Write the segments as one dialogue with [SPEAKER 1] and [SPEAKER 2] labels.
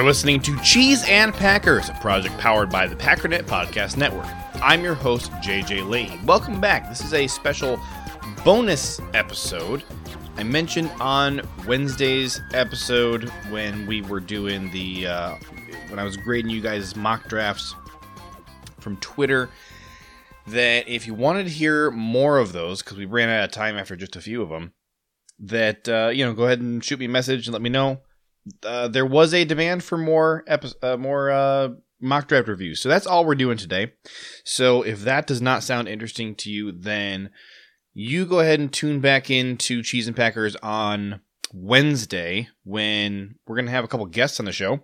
[SPEAKER 1] You're listening to Cheese and Packers, a project powered by the Packernet Podcast Network. I'm your host, JJ Lee. Welcome back. This is a special bonus episode. I mentioned on Wednesday's episode when we were doing the, uh, when I was grading you guys' mock drafts from Twitter, that if you wanted to hear more of those, because we ran out of time after just a few of them, that, uh, you know, go ahead and shoot me a message and let me know uh, there was a demand for more epi- uh, more uh, mock draft reviews. So that's all we're doing today. So if that does not sound interesting to you, then you go ahead and tune back into Cheese and Packers on Wednesday when we're going to have a couple guests on the show.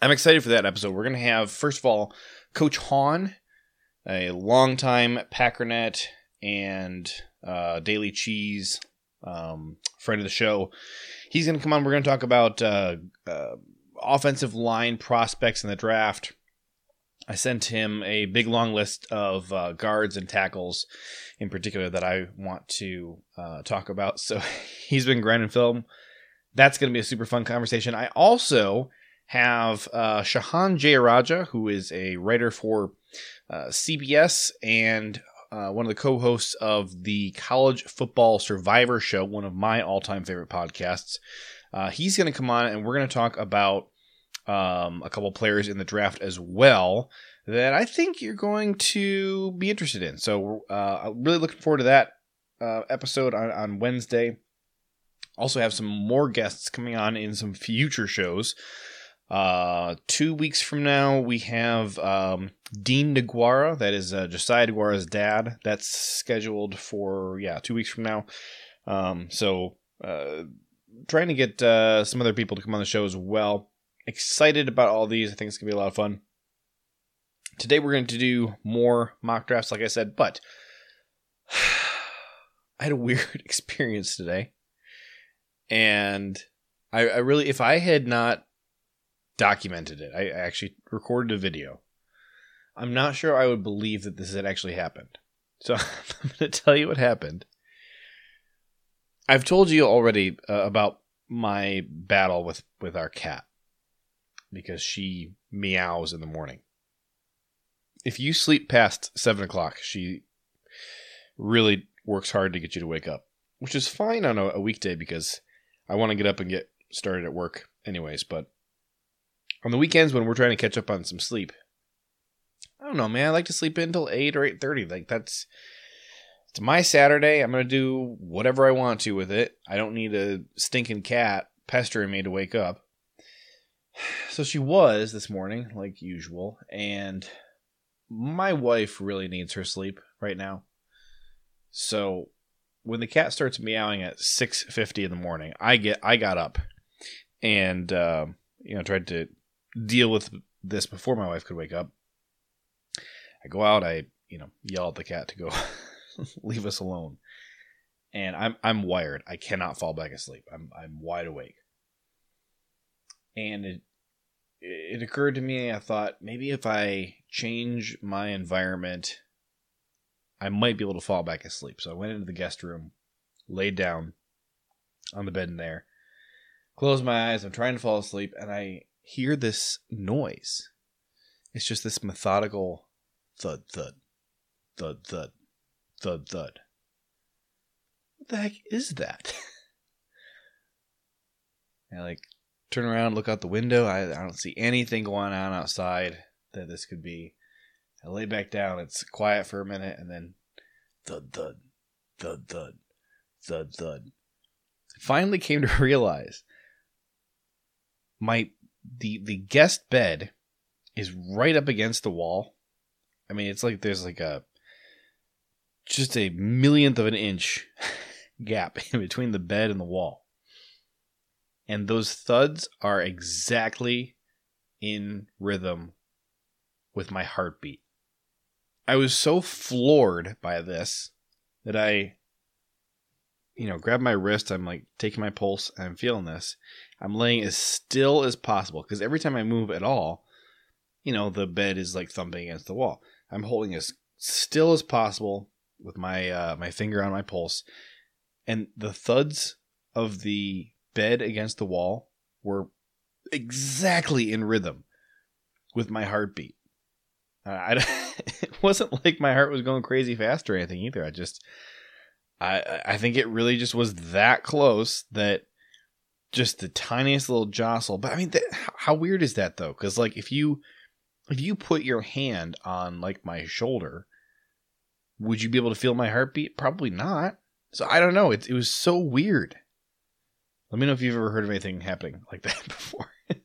[SPEAKER 1] I'm excited for that episode. We're going to have, first of all, Coach Hahn, a longtime Packernet and uh, Daily Cheese um, friend of the show he's going to come on. We're going to talk about uh, uh, offensive line prospects in the draft. I sent him a big long list of uh, guards and tackles in particular that I want to uh, talk about. So he's been grinding film. That's going to be a super fun conversation. I also have uh, Shehan Jeyarajah, who is a writer for uh, CBS and uh, one of the co-hosts of the College Football Survivor Show, one of my all-time favorite podcasts. Uh, he's going to come on, and we're going to talk about um, a couple players in the draft as well that I think you're going to be interested in. So, uh, I'm really looking forward to that uh, episode on, on Wednesday. Also, have some more guests coming on in some future shows. Uh, two weeks from now, we have um, Dean DeGuara. That is uh, Josiah DeGuara's dad. That's scheduled for yeah two weeks from now. Um, so uh, trying to get uh, some other people to come on the show as well. Excited about all these. I think it's gonna be a lot of fun. Today we're going to do more mock drafts, like I said, but I had a weird experience today, and I, I really, if I had not documented it. I actually recorded a video. I'm not sure I would believe that this had actually happened. So I'm going to tell you what happened. I've told you already uh, about my battle with, with our cat because she meows in the morning. If you sleep past seven o'clock, she really works hard to get you to wake up, which is fine on a, a weekday because I want to get up and get started at work anyways. But on the weekends when we're trying to catch up on some sleep. I don't know, man. I like to sleep in until eight or eight thirty. Like that's it's my Saturday. I'm gonna do whatever I want to with it. I don't need a stinking cat pestering me to wake up. So she was this morning, like usual, and my wife really needs her sleep right now. So when the cat starts meowing at 6:50 in the morning, I get I got up and uh, you know tried to deal with this before my wife could wake up. I go out, I, you know, yell at the cat to go leave us alone. And I'm I'm wired. I cannot fall back asleep. I'm I'm wide awake. And it it occurred to me I thought maybe if I change my environment I might be able to fall back asleep. So I went into the guest room, laid down on the bed in there, closed my eyes, I'm trying to fall asleep, and I hear this noise. It's just this methodical thud, thud, thud, thud, thud, thud. What the heck is that? I like turn around, look out the window. I, I don't see anything going on outside that this could be. I lay back down. It's quiet for a minute, and then thud, thud, thud, thud, thud, thud. Finally came to realize my the the guest bed is right up against the wall. I mean, it's like there's like a just a millionth of an inch gap in between the bed and the wall. And those thuds are exactly in rhythm with my heartbeat. I was so floored by this that I, you know, grab my wrist. I'm like taking my pulse I'm feeling this. I'm laying as still as possible because every time I move at all, you know, the bed is like thumping against the wall. I'm holding as still as possible with my uh, my finger on my pulse, and the thuds of the bed against the wall were exactly in rhythm with my heartbeat. Uh, I, it wasn't like my heart was going crazy fast or anything either. I just, I, I think it really just was that close that just the tiniest little jostle. But I mean, that, how weird is that though? Because like if you, if you put your hand on like my shoulder, would you be able to feel my heartbeat? Probably not. So I don't know. It, it was so weird. Let me know if you've ever heard of anything happening like that before.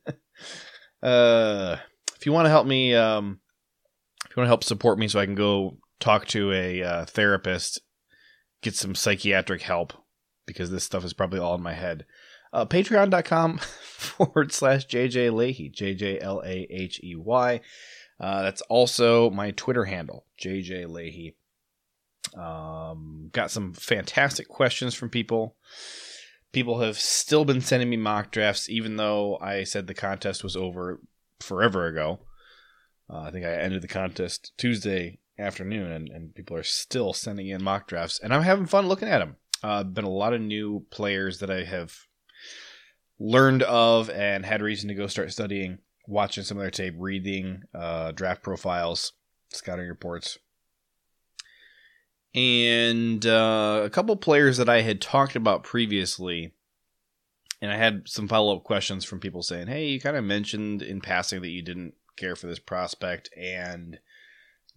[SPEAKER 1] uh, if you want to help me, um, if you want to help support me so I can go talk to a uh, therapist, get some psychiatric help, because this stuff is probably all in my head. Uh, Patreon.com forward slash JJ Lahey, J J L A H E Y. Uh, that's also my Twitter handle, JJ Lahey. Um, got some fantastic questions from people. People have still been sending me mock drafts, even though I said the contest was over forever ago. Uh, I think I ended the contest Tuesday afternoon, and, and people are still sending in mock drafts, and I'm having fun looking at them. Uh, been a lot of new players that I have learned of and had reason to go start studying, watching some of their tape, reading uh, draft profiles, scouting reports, and uh, a couple players that I had talked about previously. And I had some follow up questions from people saying, "Hey, you kind of mentioned in passing that you didn't care for this prospect, and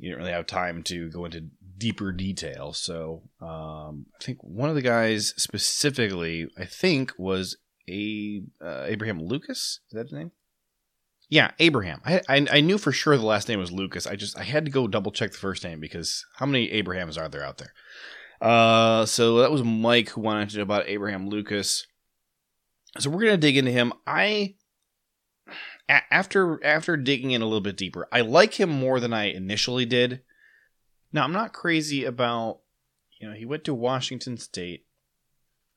[SPEAKER 1] you didn't really have time to go into deeper detail." So um, I think one of the guys specifically, I think, was a uh, Abraham Lucas. Is that his name? Yeah, Abraham. I, I, I knew for sure the last name was Lucas. I just I had to go double check the first name because how many Abrahams are there out there? Uh, so that was Mike who wanted to know about Abraham Lucas. So we're gonna dig into him. I after after digging in a little bit deeper, I like him more than I initially did. Now I'm not crazy about you know he went to Washington State,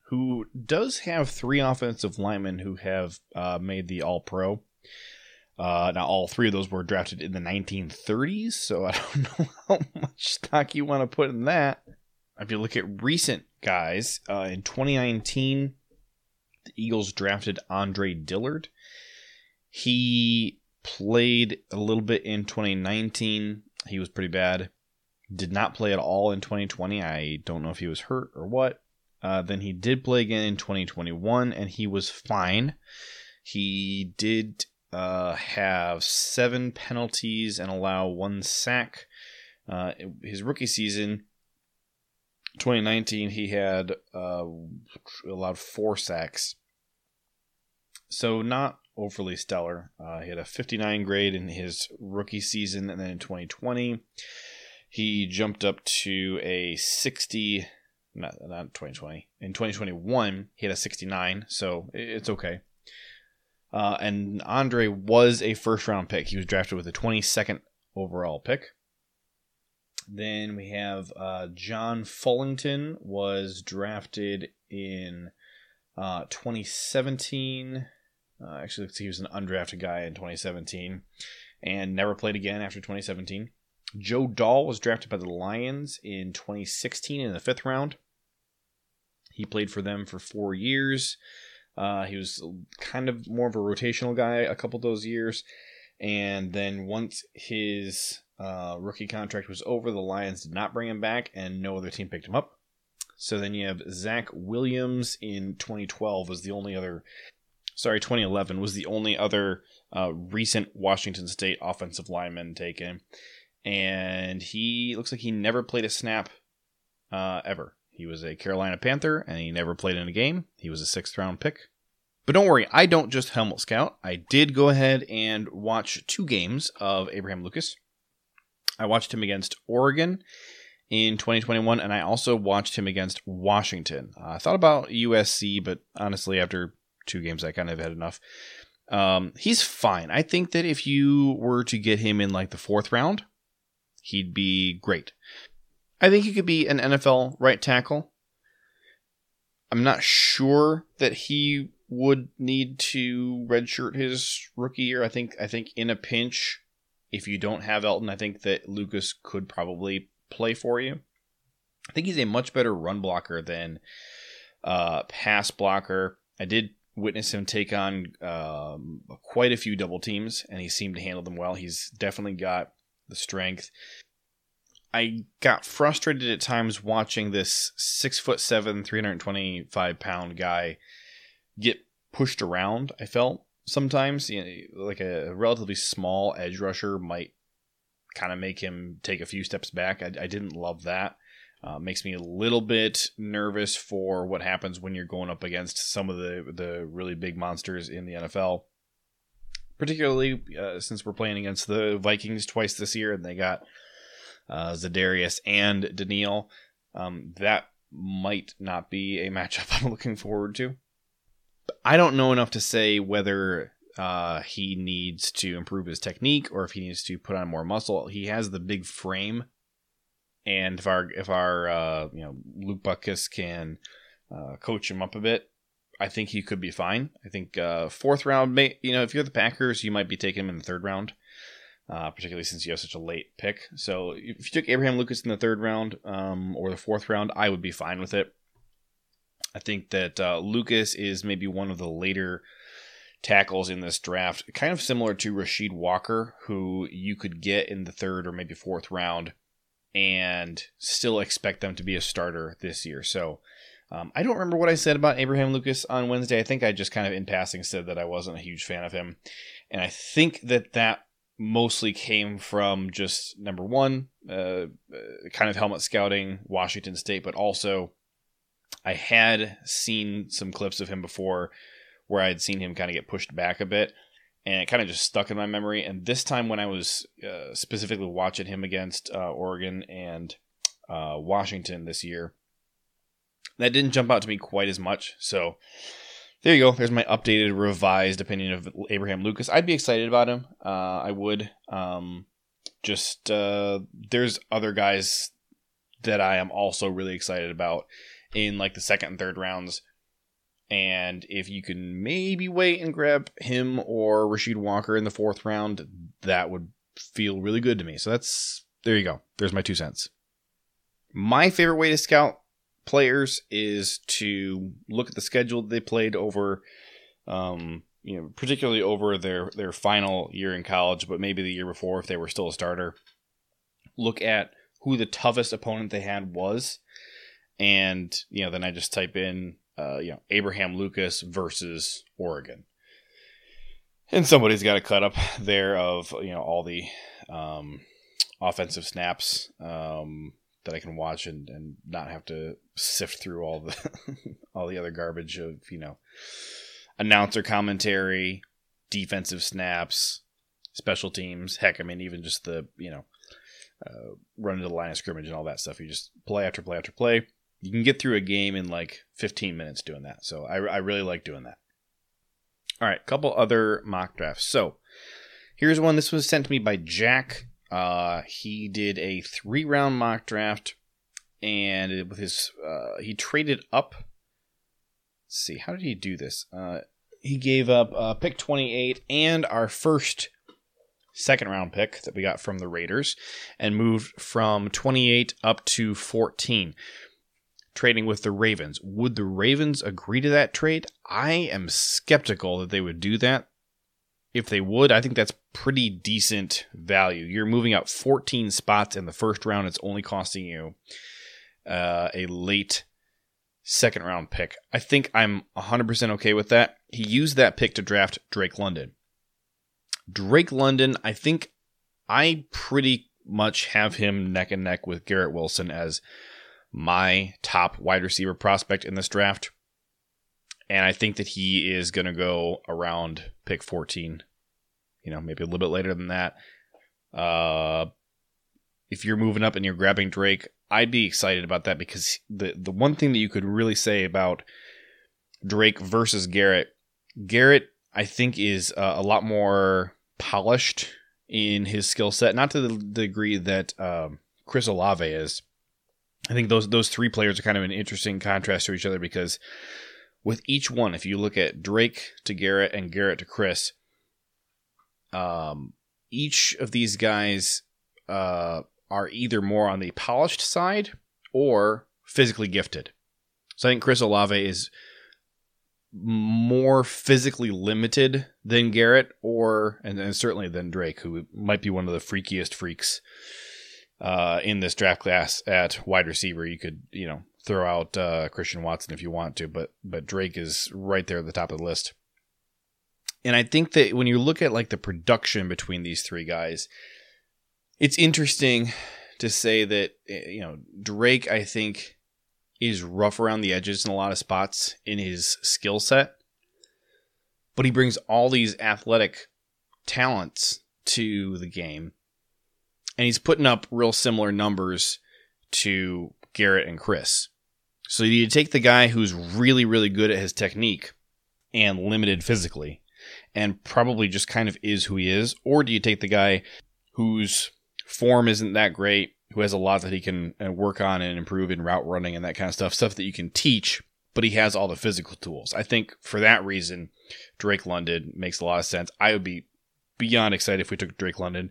[SPEAKER 1] who does have three offensive linemen who have uh, made the All Pro. Uh, now, all three of those were drafted in the 1930s, so I don't know how much stock you want to put in that. If you look at recent guys, uh, in 2019, the Eagles drafted Andre Dillard. He played a little bit in 2019. He was pretty bad. Did not play at all in 2020. I don't know if he was hurt or what. Uh, then he did play again in 2021, and he was fine. He did uh, have seven penalties and allow one sack. Uh, his rookie season, 2019, he had uh, allowed four sacks. So not overly stellar. Uh, he had a 59 grade in his rookie season, and then in 2020, he jumped up to a 60. Not, not 2020. In 2021, he had a 69, so it's okay. Uh, and Andre was a first round pick. He was drafted with a 22nd overall pick. Then we have uh, John Fullington was drafted in uh, 2017. Uh, actually, he was an undrafted guy in 2017 and never played again after 2017. Joe Dahl was drafted by the Lions in 2016 in the fifth round. He played for them for four years. Uh, he was kind of more of a rotational guy a couple of those years. And then once his uh, rookie contract was over. The Lions did not bring him back, and no other team picked him up. So then you have Zach Williams in 2012 was the only other. Sorry, 2011 was the only other uh, recent Washington State offensive lineman taken, and he looks like he never played a snap uh, ever. He was a Carolina Panther, and he never played in a game. He was a sixth round pick. But don't worry, I don't just helmet scout. I did go ahead and watch two games of Abraham Lucas. I watched him against Oregon in 2021, and I also watched him against Washington. Uh, I thought about USC, but honestly, after two games, I kind of had enough. Um, he's fine. I think that if you were to get him in like the fourth round, he'd be great. I think he could be an NFL right tackle. I'm not sure that he would need to redshirt his rookie year. I think I think in a pinch, if you don't have Elgton, I think that Lucas could probably play for you. I think he's a much better run blocker than uh, pass blocker. I did witness him take on um, quite a few double teams, and he seemed to handle them well. He's definitely got the strength. I got frustrated at times watching this six foot seven, three hundred twenty five pound guy get pushed around. I felt sometimes, you know, like a relatively small edge rusher might kind of make him take a few steps back. I, I didn't love that. Uh, makes me a little bit nervous for what happens when you're going up against some of the the really big monsters in the NFL. Particularly uh, since we're playing against the Vikings twice this year, and they got uh, Za'Darius and Danielle. Um, that might not be a matchup I'm looking forward to. I don't know enough to say whether uh, he needs to improve his technique or if he needs to put on more muscle. He has the big frame and if our if our uh, you know Luke Butkus can uh, coach him up a bit, I think he could be fine. I think uh, fourth round, may you know, if you're the Packers, you might be taking him in the third round, uh, particularly since you have such a late pick. So if you took Abraham Lucas in the third round um, or the fourth round, I would be fine with it. I think that uh, Lucas is maybe one of the later tackles in this draft, kind of similar to Rasheed Walker, who you could get in the third or maybe fourth round and still expect them to be a starter this year. So um, I don't remember what I said about Abraham Lucas on Wednesday. I think I just kind of in passing said that I wasn't a huge fan of him. And I think that that mostly came from just number one, uh, kind of helmet scouting Washington State, but also I had seen some clips of him before where I had seen him kind of get pushed back a bit and it kind of just stuck in my memory. And this time, when I was uh, specifically watching him against uh, Oregon and uh, Washington this year, that didn't jump out to me quite as much. So there you go. There's my updated, revised opinion of Abraham Lucas. I'd be excited about him. Uh, I would. Um, just uh, there's other guys that I am also really excited about in like the second and third rounds and if you can maybe wait and grab him or Rasheed Walker in the fourth round, that would feel really good to me. So that's there you go. There's my two cents. My favorite way to scout players is to look at the schedule they played over um, you know, particularly over their their final year in college, but maybe the year before if they were still a starter. Look at who the toughest opponent they had was, and you know, then I just type in uh, you know Abraham Lucas versus Oregon, and somebody's got a cut up there of you know all the um, offensive snaps um, that I can watch and, and not have to sift through all the all the other garbage of you know announcer commentary, defensive snaps, special teams. Heck, I mean even just the you know uh, run to the line of scrimmage and all that stuff. You just play after play after play you can get through a game in like 15 minutes doing that. So I, I really like doing that. All right, couple other mock drafts. So here's one. This was sent to me by Jack. Uh, he did a three round mock draft, and with his uh, he traded up. Let's see, how did he do this? Uh, he gave up uh, pick 28 and our first second round pick that we got from the Raiders, and moved from 28 up to 14 trading with the Ravens. Would the Ravens agree to that trade? I am skeptical that they would do that. if they would, I think that's pretty decent value. You're moving up 14 spots in the first round. It's only costing you uh, a late second round pick. I think I'm 100% okay with that. He used that pick to draft Drake London. Drake London, I think I pretty much have him neck and neck with Garrett Wilson as my top wide receiver prospect in this draft. And I think that he is going to go around pick 14, you know, maybe a little bit later than that. Uh, if you're moving up and you're grabbing Drake, I'd be excited about that because the the one thing that you could really say about Drake versus Garrett, Garrett I think is uh, a lot more polished in his skill set, not to the degree that um, Chris Olave is. I think those those three players are kind of an interesting contrast to each other because with each one, if you look at Drake to Garrett and Garrett to Chris, um, each of these guys uh, are either more on the polished side or physically gifted. So I think Chris Olave is more physically limited than Garrett, or and, and, certainly than Drake, who might be one of the freakiest freaks uh, in this draft class at wide receiver. You could, you know, throw out uh, Christian Watson if you want to, but but Drake is right there at the top of the list. And I think that when you look at like the production between these three guys, it's interesting to say that eh, you know Drake. I think is rough around the edges in a lot of spots in his skill set, but he brings all these athletic talents to the game, and he's putting up real similar numbers to Garrett and Chris. So you take the guy who's really, really good at his technique and limited physically, and probably just kind of is who he is, or do you take the guy whose form isn't that great, who has a lot that he can uh, work on and improve in route running and that kind of stuff, stuff that you can teach, but he has all the physical tools. I think for that reason, Drake London makes a lot of sense. I would be beyond excited if we took Drake London.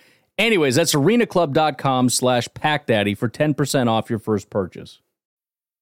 [SPEAKER 2] Anyways, that's arenaclub.com slash packdaddy for 10% off your first purchase.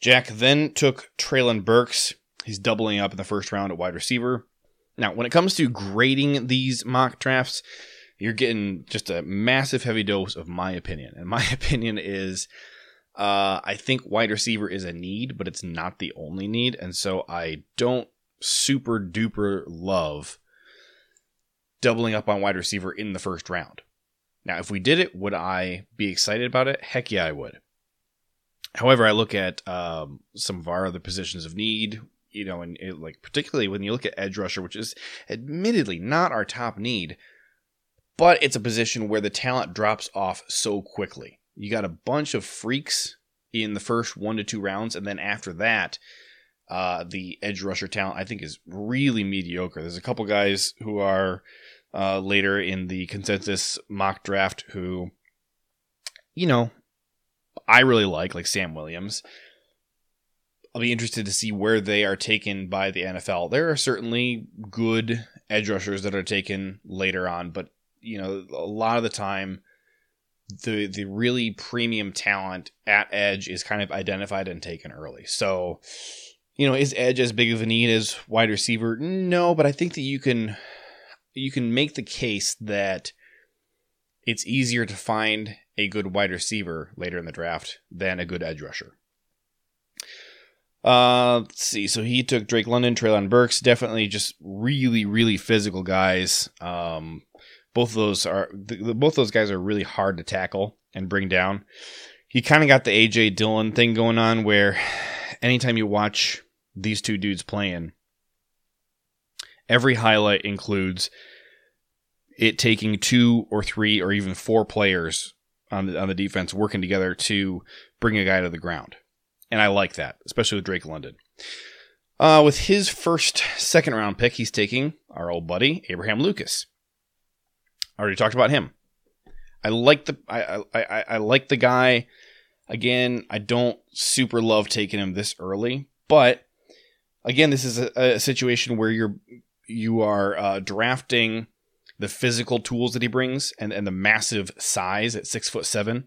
[SPEAKER 1] Jack then took Treylon Burks. He's doubling up in the first round at wide receiver. Now, when it comes to grading these mock drafts, you're getting just a massive heavy dose of my opinion. And my opinion is uh, I think wide receiver is a need, but it's not the only need. And so I don't super duper love doubling up on wide receiver in the first round. Now, if we did it, would I be excited about it? Heck yeah, I would. However, I look at um, some of our other positions of need, you know, and it, like particularly when you look at edge rusher, which is admittedly not our top need, but it's a position where the talent drops off so quickly. You got a bunch of freaks in the first one to two rounds, and then after that, uh, the edge rusher talent I think is really mediocre. There's a couple guys who are uh, later in the consensus mock draft who, you know, I really like, like Sam Williams. I'll be interested to see where they are taken by the NFL. There are certainly good edge rushers that are taken later on, but you know, a lot of the time, the the really premium talent at edge is kind of identified and taken early. So, you know, is edge as big of a need as wide receiver? No, but I think that you can you can make the case that it's easier to find a good wide receiver later in the draft than a good edge rusher. Uh, let's see. So he took Drake London, Treylon Burks, definitely just really, really physical guys. Um, both of those are both those guys are really hard to tackle and bring down. He kind of got the AJ Dillon thing going on, where anytime you watch these two dudes playing, every highlight includes it taking two or three or even four players on the, on the defense working together to bring a guy to the ground. And I like that, especially with Drake London. Uh, with his first second round pick, he's taking our old buddy, Abraham Lucas. I already talked about him. I like the I, I, I like the guy. Again, I don't super love taking him this early, but again, this is a, a situation where you're you are uh, drafting the physical tools that he brings and, and the massive size at six foot seven.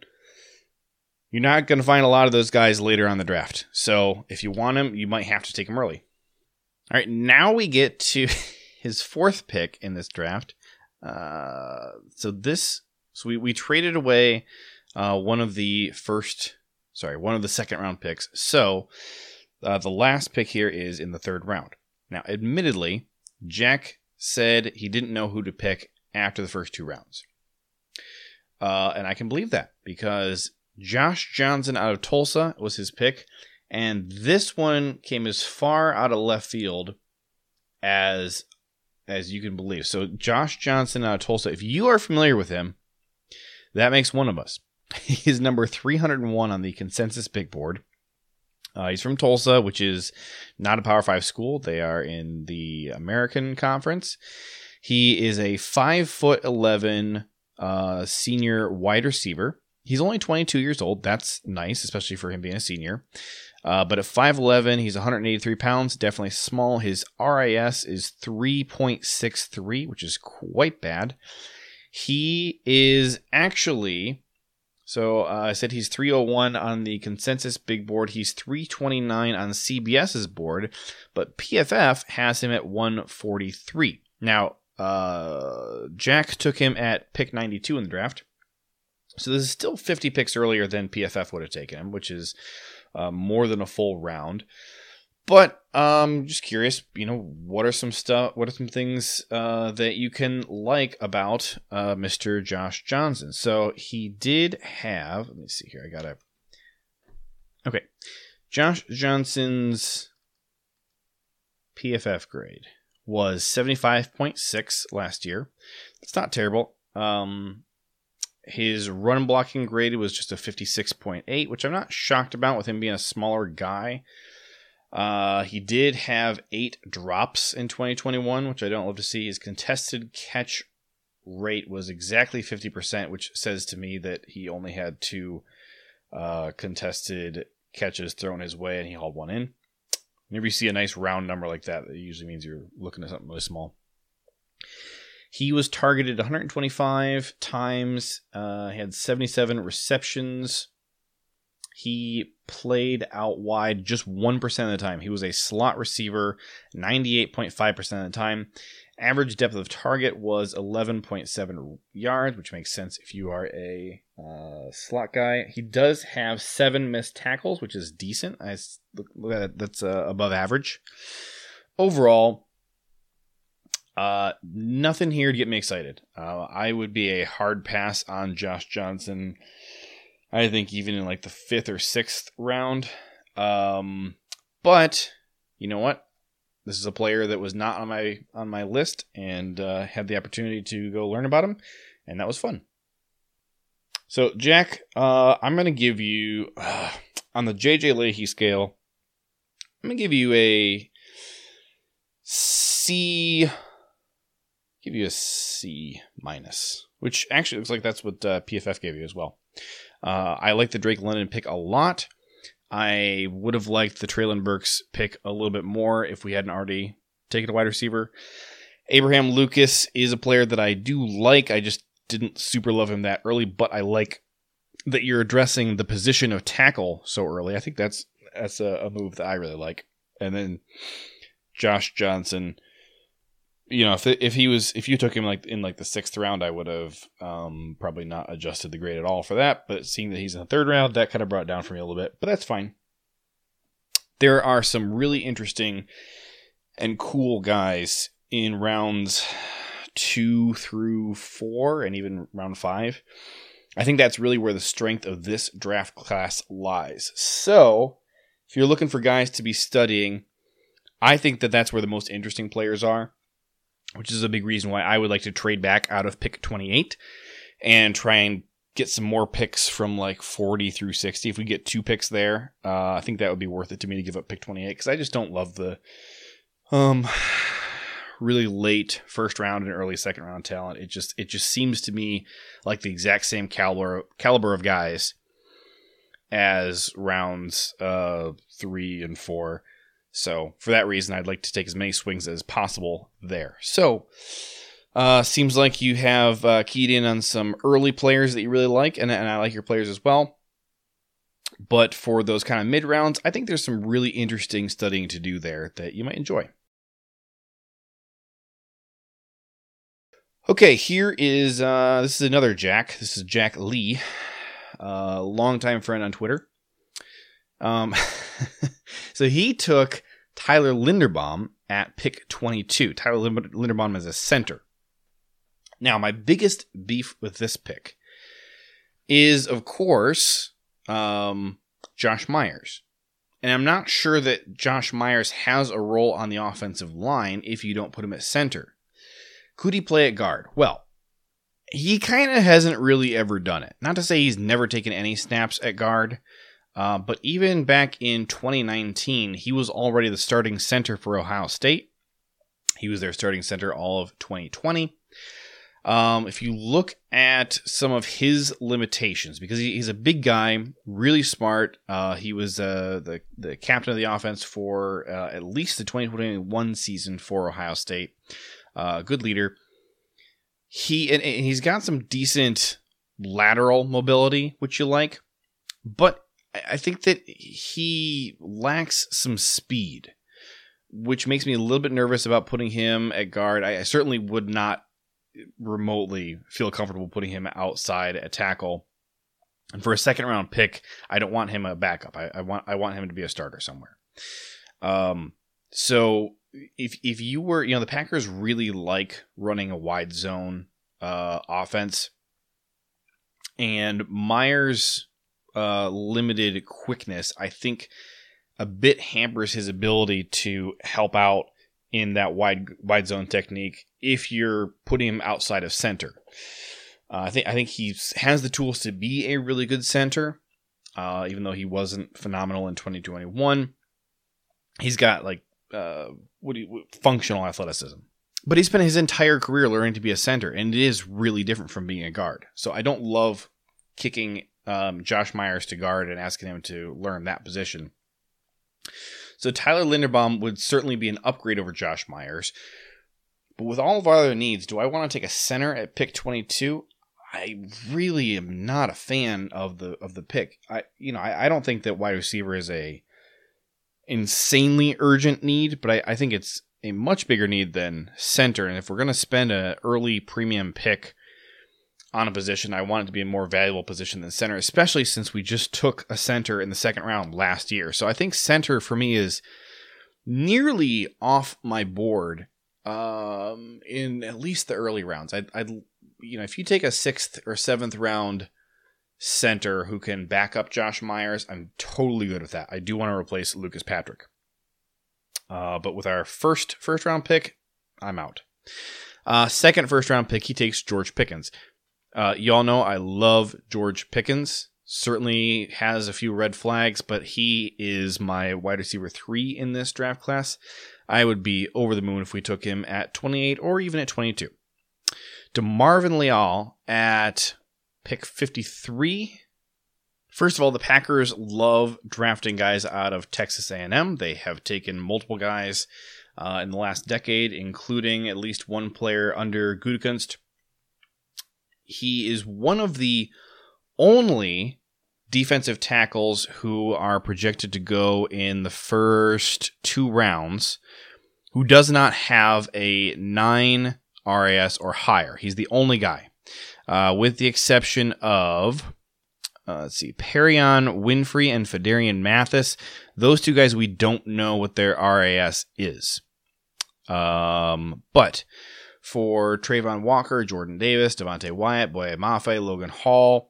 [SPEAKER 1] You're not going to find a lot of those guys later on the draft. So if you want him, you might have to take him early. All right, now we get to his fourth pick in this draft. Uh, so this, so we, we traded away uh, one of the first, sorry, one of the second round picks. So uh, the last pick here is in the third round. Now, admittedly, Jack said he didn't know who to pick after the first two rounds. Uh, and I can believe that because Josh Johnson out of Tulsa was his pick. And this one came as far out of left field as as you can believe. So Josh Johnson out of Tulsa, if you are familiar with him, that makes one of us. He's number 301 on the consensus big board. Uh, he's from Tulsa, which is not a Power Five school. They are in the American Conference. He is a five foot eleven uh, senior wide receiver. He's only 22 years old. That's nice, especially for him being a senior. Uh, but at 5'11, he's 183 pounds, definitely small. His RAS is 3.63, which is quite bad. He is actually so uh, I said he's 301 on the consensus big board. He's 329 on CBS's board, but PFF has him at 143. Now, uh, Jack took him at pick 92 in the draft. So this is still 50 picks earlier than PFF would have taken him, which is uh, more than a full round. But um, just curious, you know, what are some stuff? What are some things uh, that you can like about uh, Mr. Josh Johnson? So he did have. Let me see here. I gotta. Okay, Josh Johnson's PFF grade was seventy five point six last year. It's not terrible. Um, his run blocking grade was just a fifty six point eight, which I'm not shocked about with him being a smaller guy. Uh, he did have eight drops in 2021, which I don't love to see. His contested catch rate was exactly 50%, which says to me that he only had two uh, contested catches thrown his way and he hauled one in. Whenever you see a nice round number like that, it usually means you're looking at something really small. He was targeted 125 times. Uh, he had 77 receptions he played out wide just 1% of the time. He was a slot receiver 98.5% of the time. Average depth of target was 11.7 yards, which makes sense if you are a uh, slot guy. He does have seven missed tackles, which is decent. I look at that, that's uh, above average. Overall, uh, nothing here to get me excited. Uh, I would be a hard pass on Josh Johnson I think even in like the fifth or sixth round. Um, but you know what? This is a player that was not on my on my list, and uh, had the opportunity to go learn about him, and that was fun. So Jack, uh, I'm gonna give you uh, on the JJ Lahey scale. I'm gonna give you a C. Give you a C minus, which actually looks like that's what uh, PFF gave you as well. Uh, I like the Drake London pick a lot. I would have liked the Treylon Burks pick a little bit more if we hadn't already taken a wide receiver. Abraham Lucas is a player that I do like. I just didn't super love him that early, but I like that you're addressing the position of tackle so early. I think that's that's a, a move that I really like. And then Josh Johnson, you know, if if he was if you took him like in like the sixth round, I would have um, probably not adjusted the grade at all for that. But seeing that he's in the third round, that kind of brought down for me a little bit. But that's fine. There are some really interesting and cool guys in rounds two through four, and even round five. I think that's really where the strength of this draft class lies. So, if you're looking for guys to be studying, I think that that's where the most interesting players are which is a big reason why I would like to trade back out of pick 28 and try and get some more picks from like 40 through 60. If we get two picks there, uh, I think that would be worth it to me to give up pick 28 because I just don't love the um really late first round and early second round talent. It just it just seems to me like the exact same caliber caliber of guys as rounds uh, three and four. So for that reason, I'd like to take as many swings as possible there. So uh, seems like you have uh, keyed in on some early players that you really like, and, and I like your players as well. But for those kind of mid rounds, I think there's some really interesting studying to do there that you might enjoy. Okay, here is uh, this is another Jack. This is Jack Lee, uh, longtime friend on Twitter. Um, so he took Tyler Linderbaum at pick 22. Tyler Linderbaum is a center. Now, my biggest beef with this pick is, of course, um, Josh Myers. And I'm not sure that Josh Myers has a role on the offensive line if you don't put him at center. Could he play at guard? Well, he kind of hasn't really ever done it. Not to say he's never taken any snaps at guard, uh, but even back in 2019, he was already the starting center for Ohio State. He was their starting center all of 2020. Um, if you look at some of his limitations, because he, he's a big guy, really smart. Uh, he was uh, the the captain of the offense for uh, at least the 2021 season for Ohio State. Uh, good leader. He and, and he's got some decent lateral mobility, which you like, but I think that he lacks some speed, which makes me a little bit nervous about putting him at guard. I, I certainly would not remotely feel comfortable putting him outside at tackle. And for a second round pick, I don't want him a backup. I, I want I want him to be a starter somewhere. Um, so if if you were, you know, the Packers really like running a wide zone uh, offense, and Myers uh, limited quickness, I think a bit hampers his ability to help out in that wide wide zone technique if you're putting him outside of center. Uh, I think I think he has the tools to be a really good center, uh, even though he wasn't phenomenal in 2021. He's got like uh, what, do you, functional athleticism, but he spent his entire career learning to be a center, and it is really different from being a guard. So I don't love kicking um, Josh Myers to guard and asking him to learn that position. So Tyler Linderbaum would certainly be an upgrade over Josh Myers. But with all of our other needs, do I want to take a center at pick 22? I really am not a fan of the of the pick. I you know I, I don't think that wide receiver is a insanely urgent need, but I, I think it's a much bigger need than center. And if we're going to spend an early premium pick on a position, I want it to be a more valuable position than center, especially since we just took a center in the second round last year. So I think center for me is nearly off my board um, in at least the early rounds. I'd, I'd, you know, if you take a sixth or seventh round center who can back up Josh Myers, I'm totally good with that. I do want to replace Lucas Patrick. Uh, but with our first first round pick, I'm out. Uh, second first round pick, he takes George Pickens. Uh, y'all know I love George Pickens. Certainly has a few red flags, but he is my wide receiver three in this draft class. I would be over the moon if we took him at 28 or even at 22. DeMarvin Leal at pick 53. First of all, the Packers love drafting guys out of Texas A&M. They have taken multiple guys uh, in the last decade, including at least one player under Gutekunst. He is one of the only defensive tackles who are projected to go in the first two rounds who does not have a 9 RAS or higher. He's the only guy, uh, with the exception of uh, let's see, Perrion Winfrey and Phidarian Mathis. Those two guys, we don't know what their RAS is. Um, but for Travon Walker, Jordan Davis, Devonte Wyatt, Boye Mafe, Logan Hall,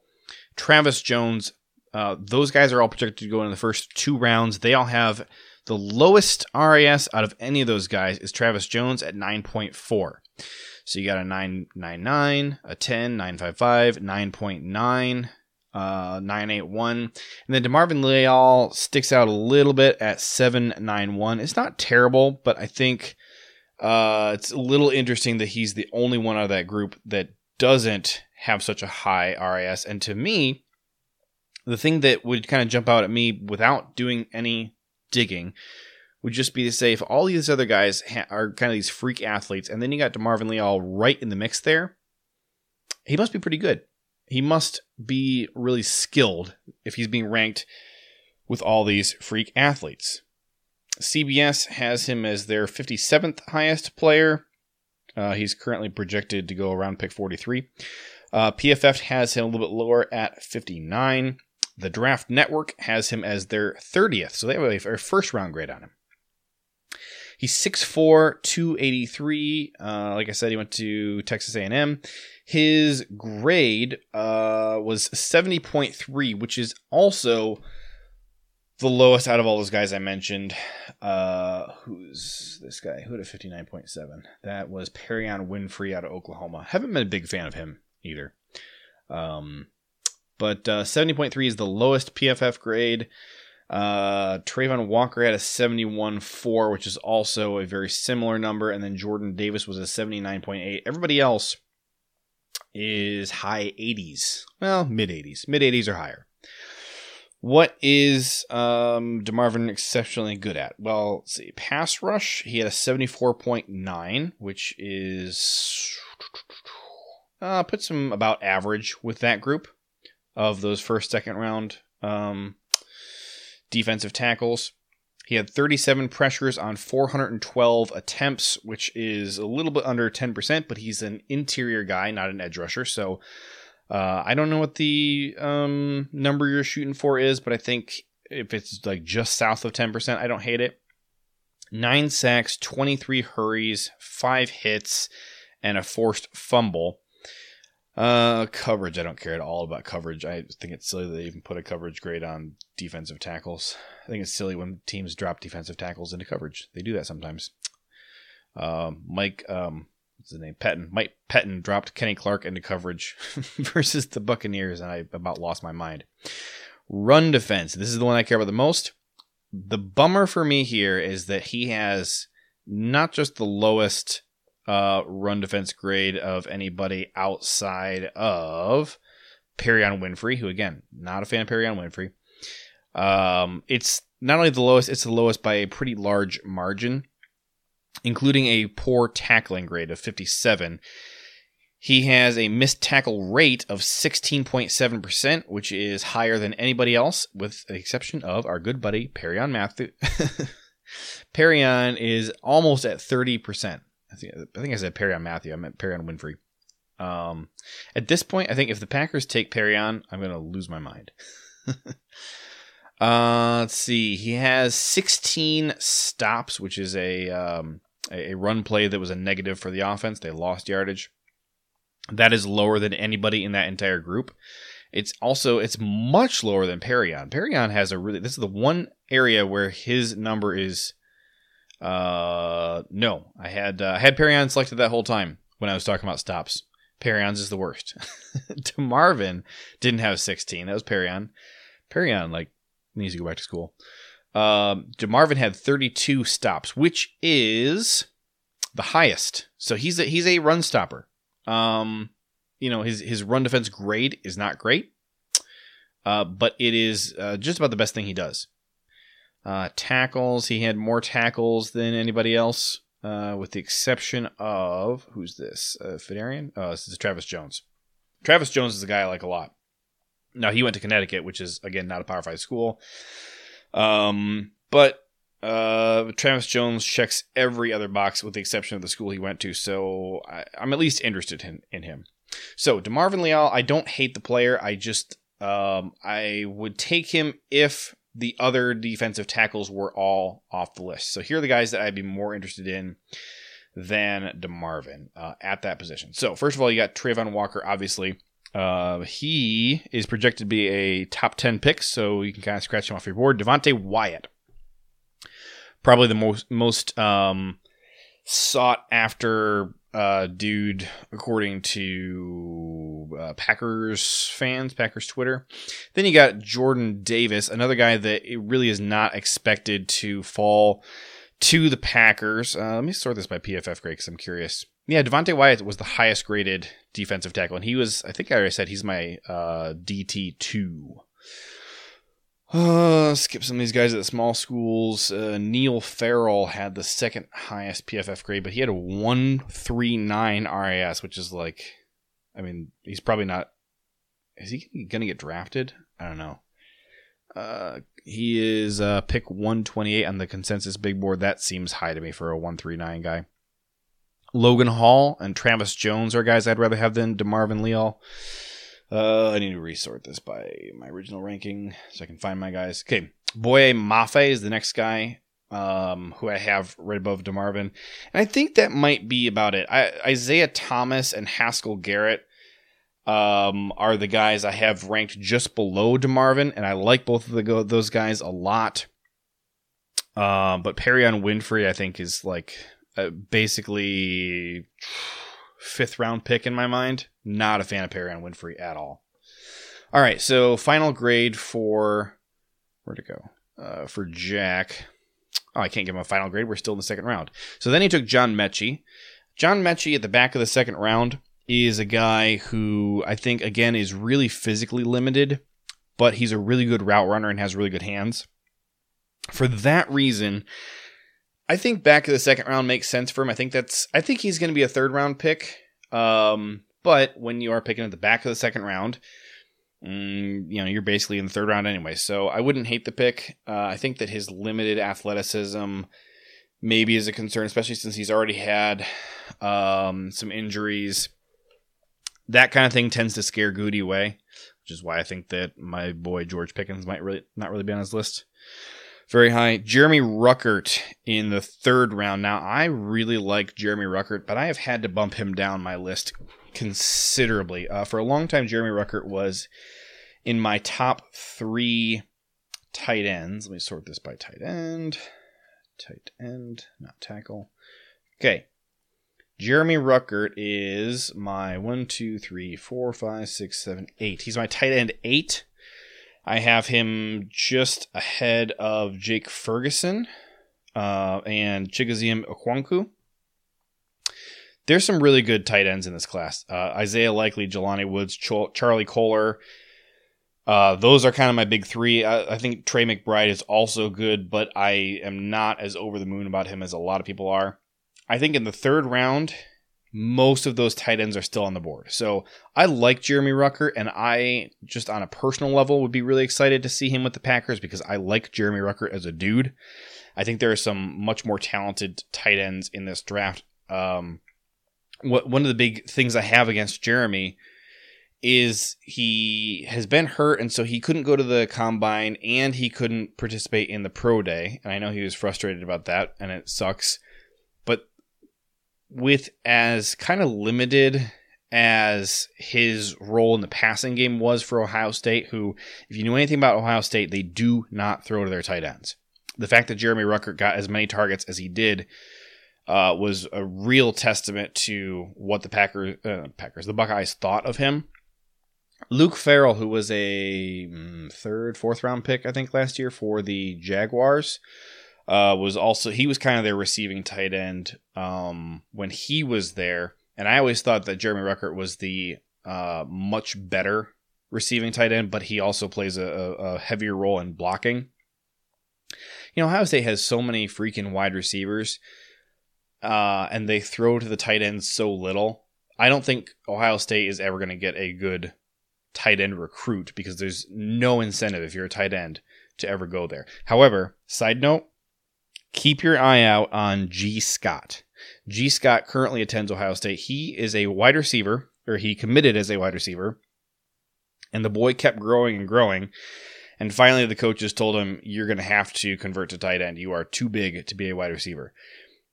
[SPEAKER 1] Travis Jones, uh, those guys are all projected to go in the first two rounds. They all have the lowest RAS out of any of those guys is Travis Jones at 9.4. So you got a 999, a 10, 955, 9.9, uh, 981. And then DeMarvin Leal sticks out a little bit at 791. It's not terrible, but I think uh, it's a little interesting that he's the only one out of that group that doesn't have such a high RAS. And to me, the thing that would kind of jump out at me without doing any digging would just be to say if all these other guys ha- are kind of these freak athletes, and then you got DeMarvin Leal right in the mix there, he must be pretty good he must be really skilled if he's being ranked with all these freak athletes. CBS has him as their 57th highest player. Uh, he's currently projected to go around pick 43. Uh, PFF has him a little bit lower at 59. The Draft Network has him as their 30th, so they have a, first round grade on him. He's 6'4", 283. Uh, like I said, he went to Texas A&M. His grade uh, was 70.3, which is also the lowest out of all those guys I mentioned. Uh, who's this guy? Who had a 59.7? That was Perrion Winfrey out of Oklahoma. Haven't been a big fan of him either. Um, but uh, 70.3 is the lowest PFF grade. Uh, Travon Walker had a 71.4, which is also a very similar number. And then Jordan Davis was a 79.8. Everybody else is high 80s. Well, mid 80s. Mid 80s or higher. What is um, DeMarvin exceptionally good at? Well, let's see. Pass rush, he had a 74.9, which is. Uh, puts him about average with that group of those first, second round um, defensive tackles. He had 37 pressures on 412 attempts, which is a little bit under 10%, but he's an interior guy, not an edge rusher. So uh, I don't know what the um, number you're shooting for is, but I think if it's like just south of 10%, I don't hate it. Nine sacks, 23 hurries, five hits, and a forced fumble. Uh, coverage. I don't care at all about coverage. I think it's silly that they even put a coverage grade on defensive tackles. I think it's silly when teams drop defensive tackles into coverage. They do that sometimes. Um, Mike, um, what's his name? Pettine. Mike Pettine dropped Kenny Clark into coverage versus the Buccaneers, and I about lost my mind. Run defense. This is the one I care about the most. The bummer for me here is that he has not just the lowest uh, run defense grade of anybody outside of Perrion Winfrey, who again, not a fan of Perrion Winfrey. Um, it's not only the lowest, it's the lowest by a pretty large margin, including a poor tackling grade of 57. He has a missed tackle rate of 16.7%, which is higher than anybody else, with the exception of our good buddy Perrion Matthew. Perrion is almost at 30%. I think I think I said Perrion Matthew. I meant Perrion Winfrey. Um, at this point, I think if the Packers take Perrion, I'm going to lose my mind. uh, let's see. He has 16 stops, which is a um, a run play that was a negative for the offense. They lost yardage. That is lower than anybody in that entire group. It's also it's much lower than Perrion. Perrion has a really this is the one area where his number is uh, no, I had uh, I had Perrion selected that whole time when I was talking about stops. Perrion's is the worst. Marvin didn't have 16. That was Perrion. Perrion like needs to go back to school. Um, DeMarvin had 32 stops, which is the highest. So he's a, he's a run stopper. Um, you know his his run defense grade is not great, uh, but it is uh, just about the best thing he does. Uh, tackles, he had more tackles than anybody else, uh, with the exception of who's this? Uh, Fidarian? Oh, this is Travis Jones. Travis Jones is a guy I like a lot. Now he went to Connecticut, which is again not a Power Five school. Um, but uh, Travis Jones checks every other box with the exception of the school he went to, so I, am at least interested in, in him. So Demarvin Leal, I don't hate the player. I just um, I would take him if the other defensive tackles were all off the list. So here are the guys that I'd be more interested in than Demarvin uh, at that position. So first of all, you got Travon Walker, obviously. Uh, he is projected to be a top 10 pick, so you can kind of scratch him off your board. Devonte Wyatt probably the most most um, sought after uh, dude according to uh, Packers fans, Packers Twitter. Then you got Jordan Davis, another guy that it really is not expected to fall to the Packers. Uh, let me sort this by PFF grade because I'm curious. Yeah, Devonte Wyatt was the highest graded defensive tackle, and he was, I think I already said he's my uh, DT two. Uh, skip some of these guys at the small schools. Uh, Neil Farrell had the second highest PFF grade, but he had a 139 RAS, which is like, I mean, he's probably not. Is he going to get drafted? I don't know. Uh, he is uh, pick 128 on the consensus big board. That seems high to me for a 139 guy. Logan Hall and Travis Jones are guys I'd rather have than DeMarvin Leal. Uh, I need to resort this by my original ranking so I can find my guys. Okay, Boye Mafe is the next guy um, who I have right above DeMarvin. And I think that might be about it. I, Isaiah Thomas and Haskell Garrett um, are the guys I have ranked just below DeMarvin, and I like both of the, those guys a lot. Um, but Perrion Winfrey, I think, is like uh, basically fifth round pick in my mind. Not a fan of Perrion Winfrey at all. All right, so final grade for where to go? Uh, for Jack. Oh, I can't give him a final grade. We're still in the second round. So then he took John Metchie. John Metchie at the back of the second round is a guy who I think again is really physically limited, but he's a really good route runner and has really good hands. For that reason, I think back of the second round makes sense for him. I think that's I think he's going to be a third round pick. Um, but when you are picking at the back of the second round, mm, you know you're basically in the third round anyway. So I wouldn't hate the pick. Uh, I think that his limited athleticism maybe is a concern, especially since he's already had um, some injuries. That kind of thing tends to scare Gutey away, which is why I think that my boy George Pickens might really not really be on his list very high. Jeremy Ruckert in the third round. Now, I really like Jeremy Ruckert, but I have had to bump him down my list considerably. Uh, for a long time, Jeremy Ruckert was in my top three tight ends. Let me sort this by tight end. Tight end, not tackle. Okay. Jeremy Ruckert is my one, two, three, four, five, six, seven, eight. He's my tight end eight. I have him just ahead of Jake Ferguson uh, and Chigoziem Okonkwo. There's some really good tight ends in this class. Uh, Isaiah Likely, Jelani Woods, Ch- Charlie Kolar. Uh, those are kind of my big three. I, I, think Trey McBride is also good, but I am not as over the moon about him as a lot of people are. I think in the third round, most of those tight ends are still on the board. So I like Jeremy Ruckert, and I just on a personal level would be really excited to see him with the Packers because I like Jeremy Ruckert as a dude. I think there are some much more talented tight ends in this draft. Um, what one of the big things I have against Jeremy is he has been hurt, and so he couldn't go to the combine, and he couldn't participate in the pro day. And I know he was frustrated about that, and it sucks with as kind of limited as his role in the passing game was for Ohio State, who, if you know anything about Ohio State, they do not throw to their tight ends. The fact that Jeremy Ruckert got as many targets as he did uh, was a real testament to what the Packers, uh, Packers, the Buckeyes thought of him. Luke Farrell, who was a mm, third, fourth round pick, I think, last year for the Jaguars, uh, was also he was kind of their receiving tight end um, when he was there, and I always thought that Jeremy Ruckert was the uh, much better receiving tight end, but he also plays a, a heavier role in blocking. You know, Ohio State has so many freaking wide receivers, uh, and they throw to the tight ends so little. I don't think Ohio State is ever going to get a good tight end recruit because there's no incentive if you're a tight end to ever go there. However, side note, keep your eye out on Gee Scott. Gee Scott currently attends Ohio State. He is a wide receiver, or he committed as a wide receiver, and the boy kept growing and growing. And finally, the coaches told him, You're going to have to convert to tight end. You are too big to be a wide receiver.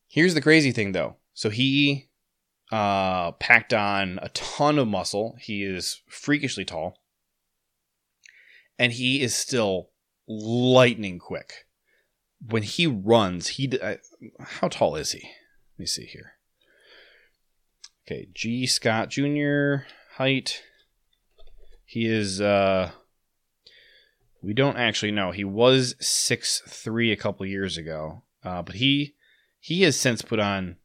[SPEAKER 1] Here's the crazy thing, though. So he uh, packed on a ton of muscle. He is freakishly tall. And he is still lightning quick. When he runs, he. Uh, how tall is he? Let me see here. Okay, Gee Scott Jr. height. He is uh we don't actually know. He was six three a couple years ago. Uh, but he he has since put on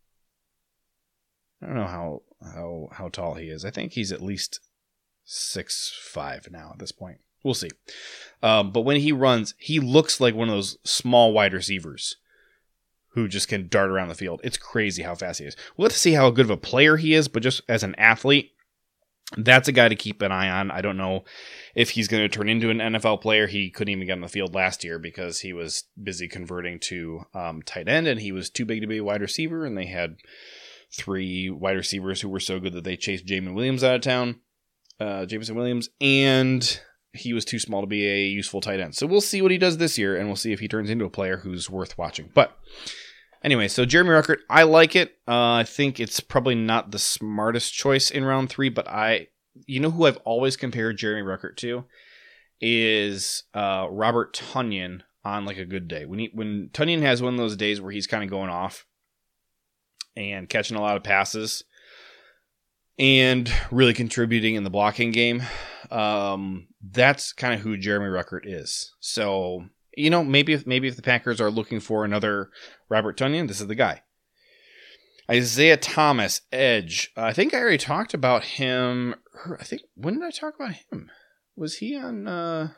[SPEAKER 1] I don't know how how how tall he is. I think he's at least six five now at this point. We'll see. Um, but when he runs, he looks like one of those small wide receivers who just can dart around the field. It's crazy how fast he is. We'll have to see how good of a player he is, but just as an athlete, that's a guy to keep an eye on. I don't know if he's going to turn into an NFL player. He couldn't even get on the field last year because he was busy converting to um, tight end and he was too big to be a wide receiver. And they had three wide receivers who were so good that they chased Jameson Williams out of town, uh, Jameson Williams, and he was too small to be a useful tight end. So we'll see what he does this year and we'll see if he turns into a player who's worth watching. But Anyway, so Jeremy Ruckert, I like it. Uh, I think it's probably not the smartest choice in round three, but I, you know, who I've always compared Jeremy Ruckert to is uh, Robert Tonyan on like a good day. When he, when Tonyan has one of those days where he's kind of going off and catching a lot of passes and really contributing in the blocking game, um, that's kind of who Jeremy Ruckert is. So you know, maybe if maybe if the Packers are looking for another Robert Tonyan, this is the guy. Isaiah Thomas, Edge. I think I already talked about him. I think when did I talk about him? Was he on? uh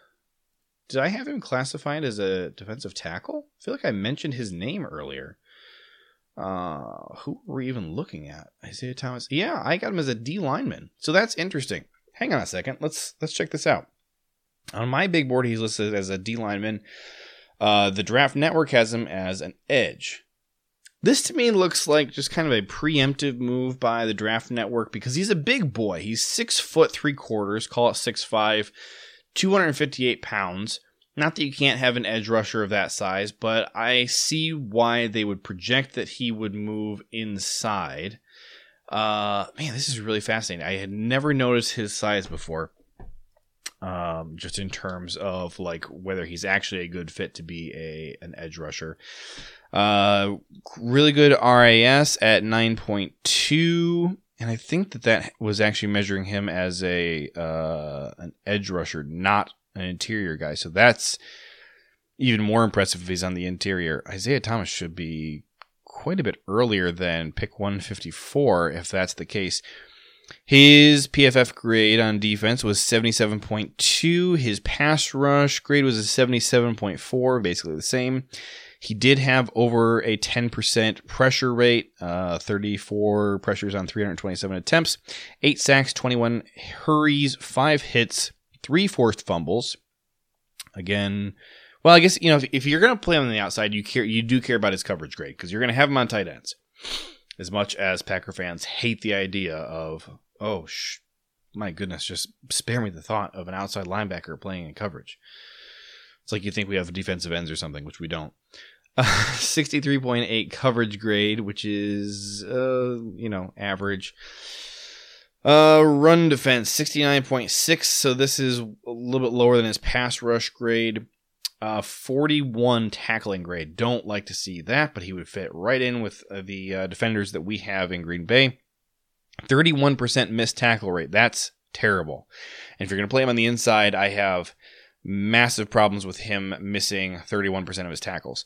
[SPEAKER 1] Did I have him classified as a defensive tackle? I feel like I mentioned his name earlier. Uh Who were we even looking at? Isaiah Thomas. Yeah, I got him as a D lineman. So that's interesting. Hang on a second. Let's let's check this out. On my big board, he's listed as a D lineman. Uh, the Draft Network has him as an edge. This to me looks like just kind of a preemptive move by the Draft Network because he's a big boy. He's six foot three quarters, call it six five, 258 pounds. Not that you can't have an edge rusher of that size, but I see why they would project that he would move inside. Uh, man, this is really fascinating. I had never noticed his size before um, just in terms of like whether he's actually a good fit to be a an edge rusher. Uh, really good RAS at 9.2, and I think that that was actually measuring him as a uh, an edge rusher, not an interior guy. So that's even more impressive if he's on the interior. Isaiah Thomas should be quite a bit earlier than pick 154 if that's the case. His PFF grade on defense was 77.2. His pass rush grade was a 77.4, basically the same. He did have over a 10% pressure rate, uh, 34 pressures on 327 attempts, 8 sacks, 21 hurries, 5 hits, 3 forced fumbles. Again, well, I guess, you know, if, if you're going to play him on the outside, you care you do care about his coverage grade because you're going to have him on tight ends as much as Packer fans hate the idea of, oh, sh- my goodness, just spare me the thought of an outside linebacker playing in coverage. It's like you think we have defensive ends or something, which we don't. Uh, 63.8 coverage grade, which is, uh, you know, average. Uh, run defense, 69.6. So this is a little bit lower than his pass rush grade. Uh, 41 tackling grade. Don't like to see that, but he would fit right in with uh, the uh, defenders that we have in Green Bay. 31% missed tackle rate. That's terrible. And if you're going to play him on the inside, I have massive problems with him missing 31% of his tackles.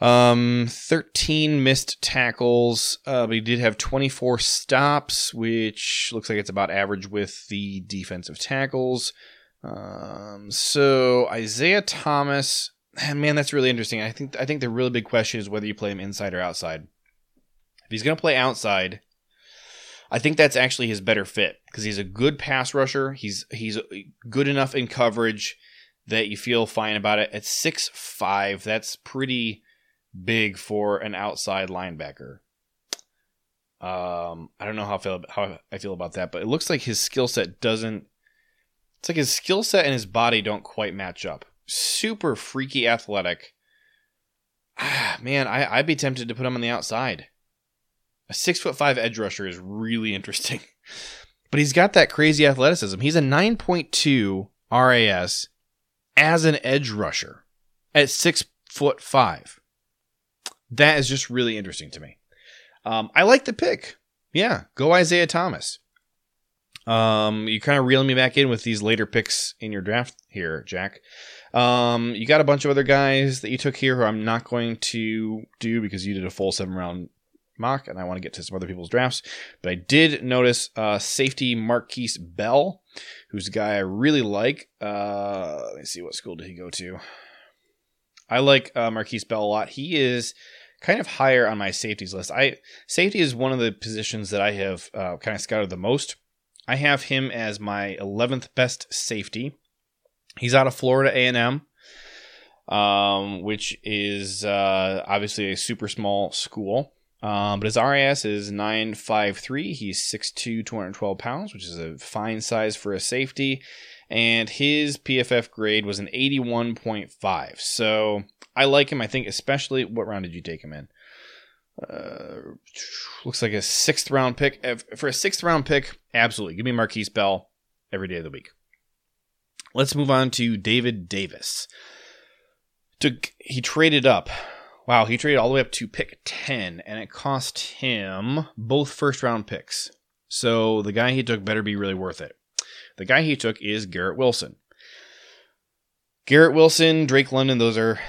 [SPEAKER 1] Um, 13 missed tackles, uh, but he did have 24 stops, which looks like it's about average with the defensive tackles. Um, so Isaiah Thomas man, that's really interesting. I think I think the really big question is whether you play him inside or outside. If he's going to play outside, I think that's actually his better fit because he's a good pass rusher. He's he's good enough in coverage that you feel fine about it. At six five, that's pretty big for an outside linebacker. Um, I don't know how I feel how I feel about that, but it looks like his skill set doesn't. It's like his skill set and his body don't quite match up. Super freaky athletic. Ah, man, I, I'd be tempted to put him on the outside. A six foot five edge rusher is really interesting, but he's got that crazy athleticism. He's a nine point two RAS as an edge rusher at six foot five. That is just really interesting to me. Um, I like the pick. Yeah, go Isaiah Thomas. Um, you kind of reeling me back in with these later picks in your draft here, Jack. Um, you got a bunch of other guys that you took here who I'm not going to do because you did a full seven round mock, and I want to get to some other people's drafts. But I did notice uh, safety Markquese Bell, who's a guy I really like. Uh, let me see what school did he go to. I like uh, Markquese Bell a lot. He is kind of higher on my safeties list. I safety is one of the positions that I have uh, kind of scouted the most. I have him as my 11th best safety. He's out of Florida A&M, um, which is uh, obviously a super small school. Um, but his RAS is 953. He's 6'2, 212 pounds, which is a fine size for a safety. And his PFF grade was an 81.5. So I like him. I think, especially, what round did you take him in? Uh, looks like a sixth round pick. For a sixth round pick, absolutely. Give me Markquese Bell every day of the week. Let's move on to David Davis. Took, he traded up Wow, he traded all the way up to pick 10, and it cost him both first round picks. So the guy he took better be really worth it. The guy he took is Garrett Wilson. Garrett Wilson, Drake London, those are,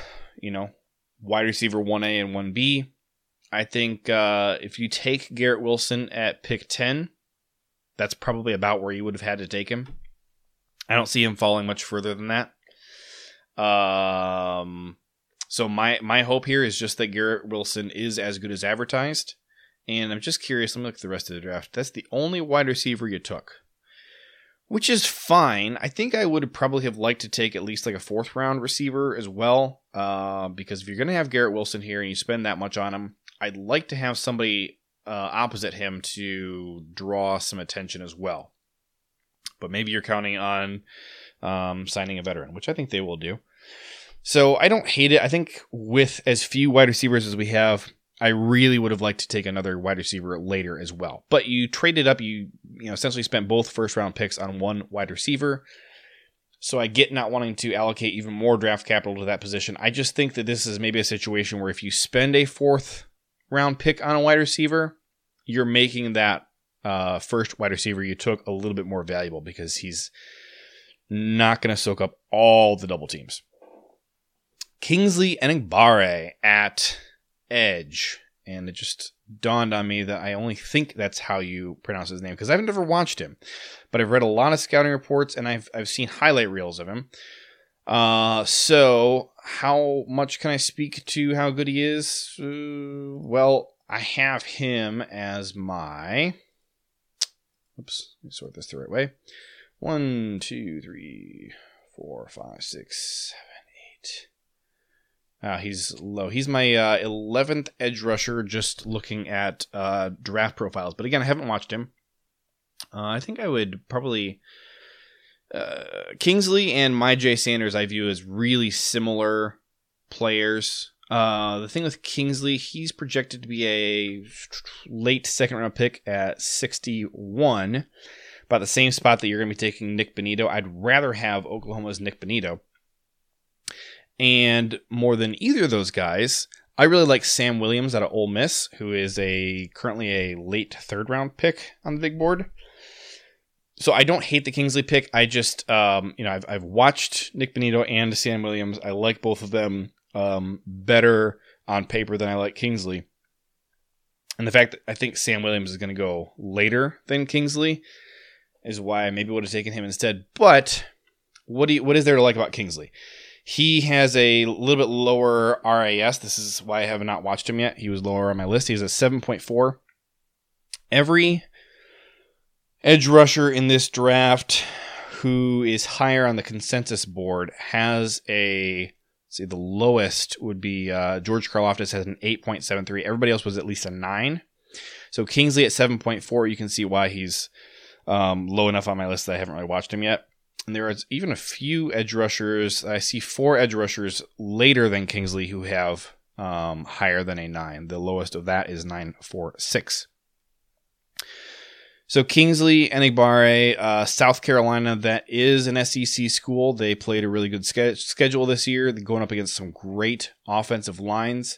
[SPEAKER 1] you know, wide receiver 1A and 1B. I think uh, if you take Garrett Wilson at pick 10, that's probably about where you would have had to take him. I don't see him falling much further than that. Um, so my my hope here is just that Garrett Wilson is as good as advertised. And I'm just curious. Let me look at the rest of the draft. That's the only wide receiver you took, which is fine. I think I would probably have liked to take at least like a fourth round receiver as well, uh, because if you're going to have Garrett Wilson here and you spend that much on him, I'd like to have somebody uh, opposite him to draw some attention as well. But maybe you're counting on um, signing a veteran, which I think they will do. So I don't hate it. I think with as few wide receivers as we have, I really would have liked to take another wide receiver later as well. But you traded up, you you know essentially spent both first round picks on one wide receiver. So I get not wanting to allocate even more draft capital to that position. I just think that this is maybe a situation where if you spend a fourth round pick on a wide receiver, you're making that uh, first wide receiver you took a little bit more valuable because he's not going to soak up all the double teams. Kingsley Enagbare at Edge. And it just dawned on me that I only think that's how you pronounce his name because I've never watched him, but I've read a lot of scouting reports and I've I've seen highlight reels of him. Uh, so how much can I speak to how good he is? Uh, well, I have him as my. Oops, let me sort this the right way. One, two, three, four, five, six, seven, eight. Uh, he's low. He's my uh, 11th edge rusher just looking at uh, draft profiles. But again, I haven't watched him. Uh, I think I would probably. Uh, Kingsley and Myjai Sanders I view as really similar players. Uh, the thing with Kingsley, he's projected to be a late second round pick at 61, about the same spot that you're going to be taking Nick Bonitto. I'd rather have Oklahoma's Nick Bonitto. And more than either of those guys, I really like Sam Williams out of Ole Miss, who is a currently a late third round pick on the big board. So I don't hate the Kingsley pick. I just, um, you know, I've, I've watched Nick Bonitto and Sam Williams. I like both of them um, better on paper than I like Kingsley. And the fact that I think Sam Williams is going to go later than Kingsley is why I maybe would have taken him instead. But what do you, what is there to like about Kingsley? He has a little bit lower RAS. This is why I have not watched him yet. He was lower on my list. He's a 7.4. Every edge rusher in this draft who is higher on the consensus board has a see the lowest would be uh, George Karlaftis has an 8.73. Everybody else was at least a 9. So Kingsley at 7.4, you can see why he's um, low enough on my list that I haven't really watched him yet. And there is even a few edge rushers. I see four edge rushers later than Kingsley who have um, higher than a 9. The lowest of that is 946. So Kingsley Enagbare, uh, South Carolina, that is an SEC school. They played a really good ske- schedule this year. They're going up against some great offensive lines.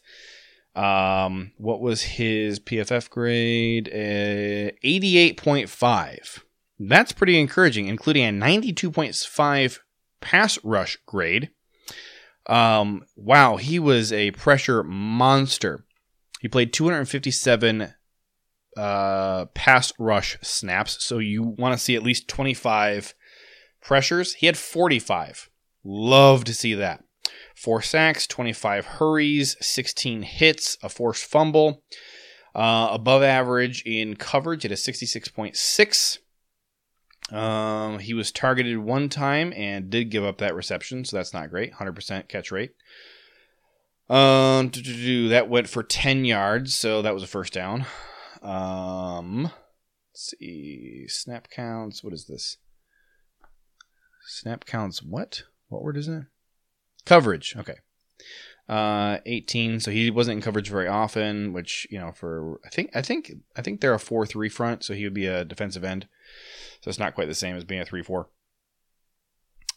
[SPEAKER 1] Um, what was his PFF grade? Uh, 88.5. That's pretty encouraging, including a 92.5 pass rush grade. Um, wow, he was a pressure monster. He played 257 uh, pass rush snaps, so you want to see at least 25 pressures. He had 45. Love to see that. Four sacks, 25 hurries, 16 hits, a forced fumble. Uh, above average in coverage at a 66.6. Um, he was targeted one time and did give up that reception, so that's not great. 100% catch rate. Um, that went for 10 yards, so that was a first down. Um, let's see, snap counts. What is this? Snap counts. What? What word is it? Coverage. Okay. Uh, 18. So he wasn't in coverage very often, which you know, for I think I think I think they're a four-three front, so he would be a defensive end. So it's not quite the same as being a three-four.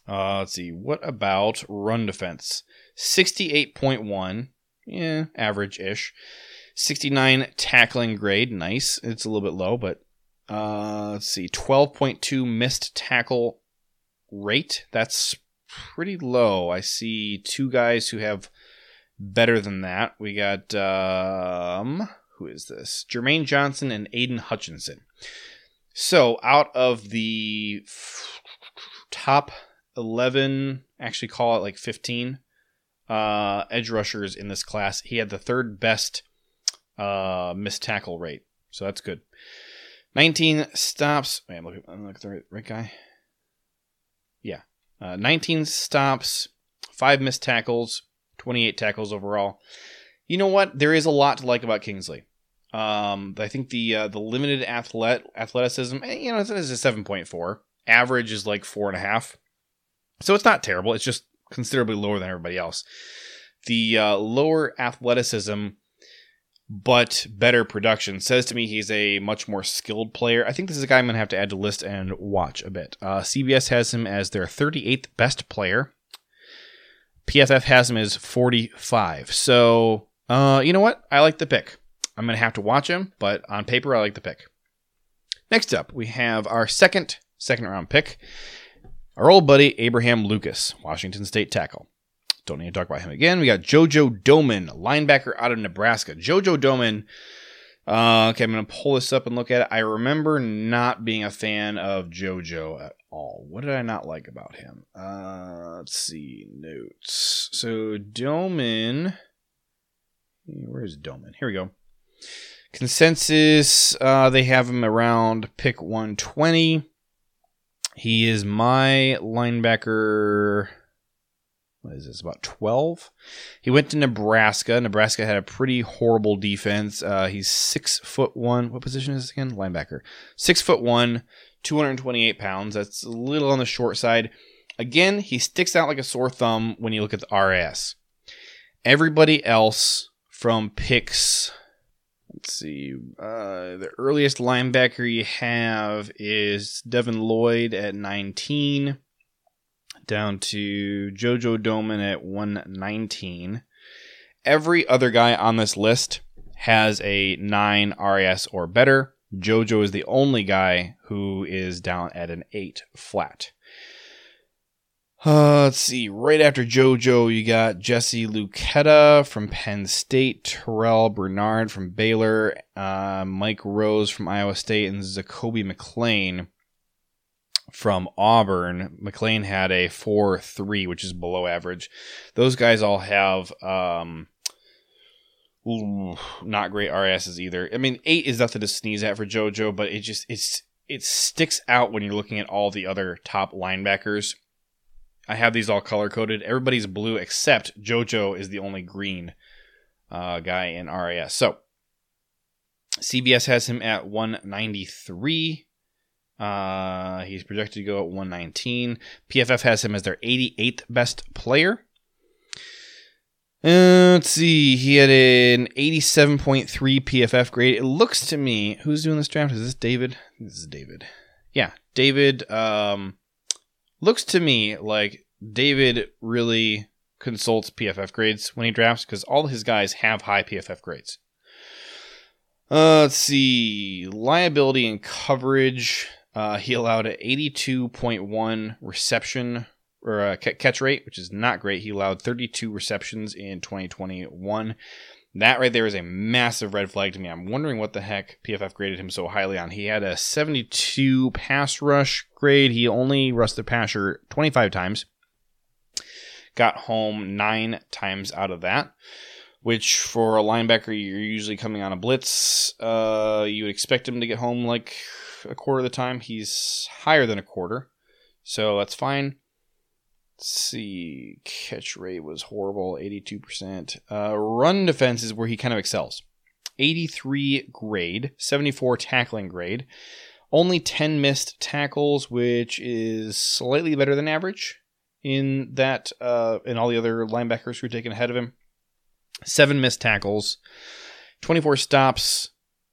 [SPEAKER 1] Uh, let's see. What about run defense? 68.1. Yeah, average ish. 69 tackling grade, nice. It's a little bit low, but uh, let's see, 12.2 missed tackle rate. That's pretty low. I see two guys who have better than that. We got um, who is this? Jermaine Johnson and Aidan Hutchinson. So out of the top 11, actually call it like 15 uh, edge rushers in this class, he had the third best uh, missed tackle rate. So that's good. 19 stops. Wait, I'm looking, I'm looking at the right, right guy. Yeah. Uh, 19 stops, 5 missed tackles, 28 tackles overall. You know what? There is a lot to like about Kingsley. Um, I think the uh, the limited athlet athleticism, eh, you know, it's a 7.4. Average is like four and a half. So it's not terrible. It's just considerably lower than everybody else. The uh, lower athleticism but better production. Says to me he's a much more skilled player. I think this is a guy I'm going to have to add to list and watch a bit. Uh, CBS has him as their 38th best player. PFF has him as 45. So, uh, you know what? I like the pick. I'm going to have to watch him, but on paper, I like the pick. Next up, we have our second second round pick, our old buddy Abraham Lucas, Washington State tackle. Don't need to talk about him again. We got JoJo Domann, linebacker out of Nebraska. JoJo Domann. Uh, okay, I'm going to pull this up and look at it. I remember not being a fan of JoJo at all. What did I not like about him? Uh, let's see. Notes. So, Domann. Where's Domann? Here we go. Consensus, uh, they have him around pick 120. He is my linebacker what is this about 12 he went to nebraska. Nebraska had a pretty horrible defense. Uh, he's six foot one. What position is this again? Linebacker. Six foot one 228 pounds. That's a little on the short side. Again he sticks out like a sore thumb when you look at the rs everybody else from picks let's see uh, the earliest linebacker you have is devin lloyd at 19 down to Jojo Domann at 119. Every other guy on this list has a 9 RAS or better. Jojo is the only guy who is down at an 8 flat. Uh, let's see. Right after JoJo, you got Jesse Luketa from Penn State, Terrell Bernard from Baylor, uh, Mike Rose from Iowa State, and Zakoby McClain from Auburn. McClain had a 4 3, which is below average. Those guys all have um, ooh, not great RASs either. I mean, 8 is nothing to sneeze at for JoJo, but it just it's it sticks out when you're looking at all the other top linebackers. I have these all color coded. Everybody's blue except JoJo is the only green uh, guy in RAS. So CBS has him at 193. Uh, he's projected to go at 119. PFF has him as their 88th best player. Uh, let's see. He had an 87.3 PFF grade. It looks to me. Who's doing this draft? Is this David? This is David. Yeah, David. Um, looks to me like David really consults PFF grades when he drafts because all his guys have high PFF grades. Uh, let's see. Liability and coverage. Uh, he allowed an 82.1 reception or uh, catch rate, which is not great. He allowed 32 receptions in 2021. That right there is a massive red flag to me. I'm wondering what the heck PFF graded him so highly on. He had a 72 pass rush grade. He only rushed the passer 25 times. Got home nine times out of that, which for a linebacker, you're usually coming on a blitz. Uh, you would expect him to get home like a quarter of the time. He's higher than a quarter, so that's fine. Let's see, catch rate was horrible, 82%. Uh, run defense is where he kind of excels. 83 grade, 74 tackling grade, only 10 missed tackles, which is slightly better than average in that uh, in all the other linebackers who are taken ahead of him. Seven missed tackles, 24 stops,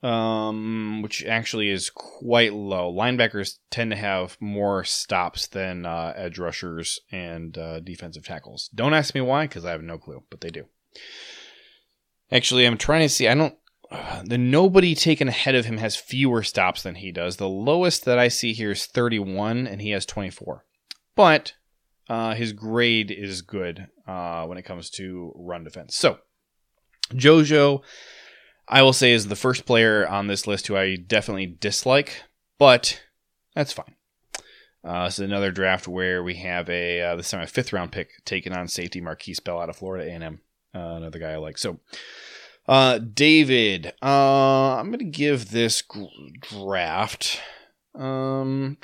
[SPEAKER 1] um, which actually is quite low. Linebackers tend to have more stops than uh, edge rushers and uh, defensive tackles. Don't ask me why, because I have no clue, but they do. Actually, I'm trying to see. I don't. Uh, the nobody taken ahead of him has fewer stops than he does. The lowest that I see here is 31, and he has 24. But uh, his grade is good uh, when it comes to run defense. So, Jojo I will say is the first player on this list who I definitely dislike, but that's fine. Uh, this is another draft where we have a uh, this time a fifth round pick taken on safety Markquese Bell out of Florida A&M, uh, another guy I like. So, uh, David, uh, I'm gonna give this draft um,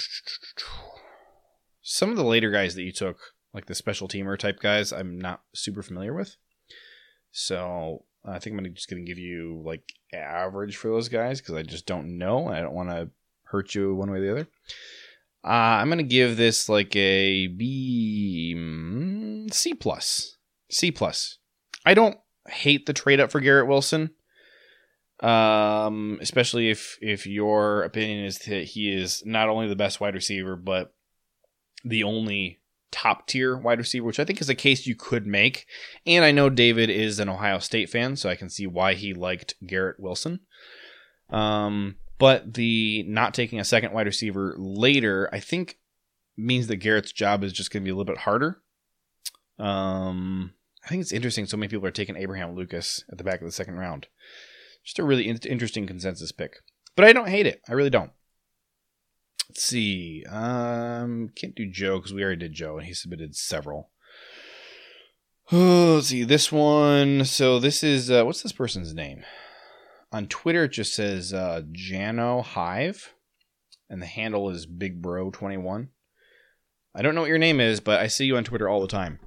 [SPEAKER 1] some of the later guys that you took, like the special teamer type guys, I'm not super familiar with. So I think I'm just going to give you like average for those guys because I just don't know. I don't want to hurt you one way or the other. Uh, I'm going to give this like a B, mm, plus, C plus. I don't hate the trade up for Garrett Wilson, um, especially if if your opinion is that he is not only the best wide receiver but the only top tier wide receiver, which I think is a case you could make. And I know David is an Ohio State fan, so I can see why he liked Garrett Wilson. Um, but the not taking a second wide receiver later, I think, means that Garrett's job is just going to be a little bit harder. Um, I think it's interesting. So many people are taking Abraham Lucas at the back of the second round. Just a really in- interesting consensus pick. But I don't hate it. I really don't. Let's see. Um, can't do Joe because we already did Joe, and he submitted several. Oh, let's see this one. So this is uh, what's this person's name? On Twitter, it just says uh, Jano Hive, and the handle is Big Bro Twenty One. I don't know what your name is, but I see you on Twitter all the time.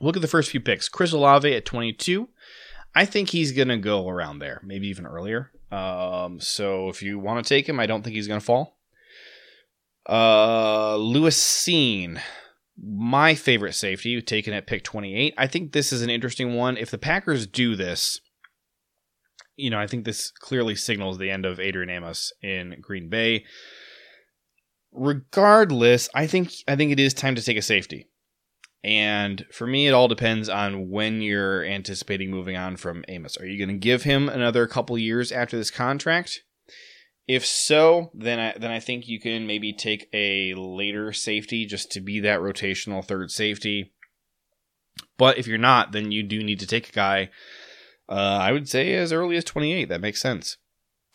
[SPEAKER 1] Look at the first few picks. Chris Olave at 22. I think he's going to go around there, maybe even earlier. Um, so if you want to take him, I don't think he's going to fall. Uh, Lewis Cine, my favorite safety, taken at pick 28. I think this is an interesting one. If the Packers do this, you know, I think this clearly signals the end of Adrian Amos in Green Bay. Regardless, I think I think it is time to take a safety. And for me, it all depends on when you're anticipating moving on from Amos. Are you going to give him another couple years after this contract? If so, then I then I think you can maybe take a later safety just to be that rotational third safety. But if you're not, then you do need to take a guy. Uh, I would say as early as 28. That makes sense.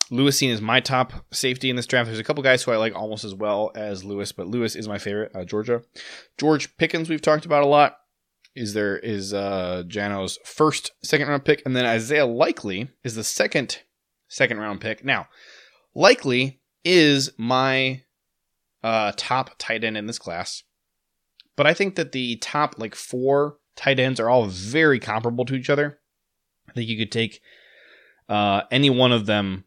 [SPEAKER 1] Lewis Cine is my top safety in this draft. There's a couple guys who I like almost as well as Lewis, but Lewis is my favorite. Uh, Georgia, George Pickens, we've talked about a lot. Is there is uh, Jano's first second round pick, and then Isaiah Likely is the second second round pick. Now, Likely is my uh, top tight end in this class, but I think that the top like four tight ends are all very comparable to each other. I think you could take uh, any one of them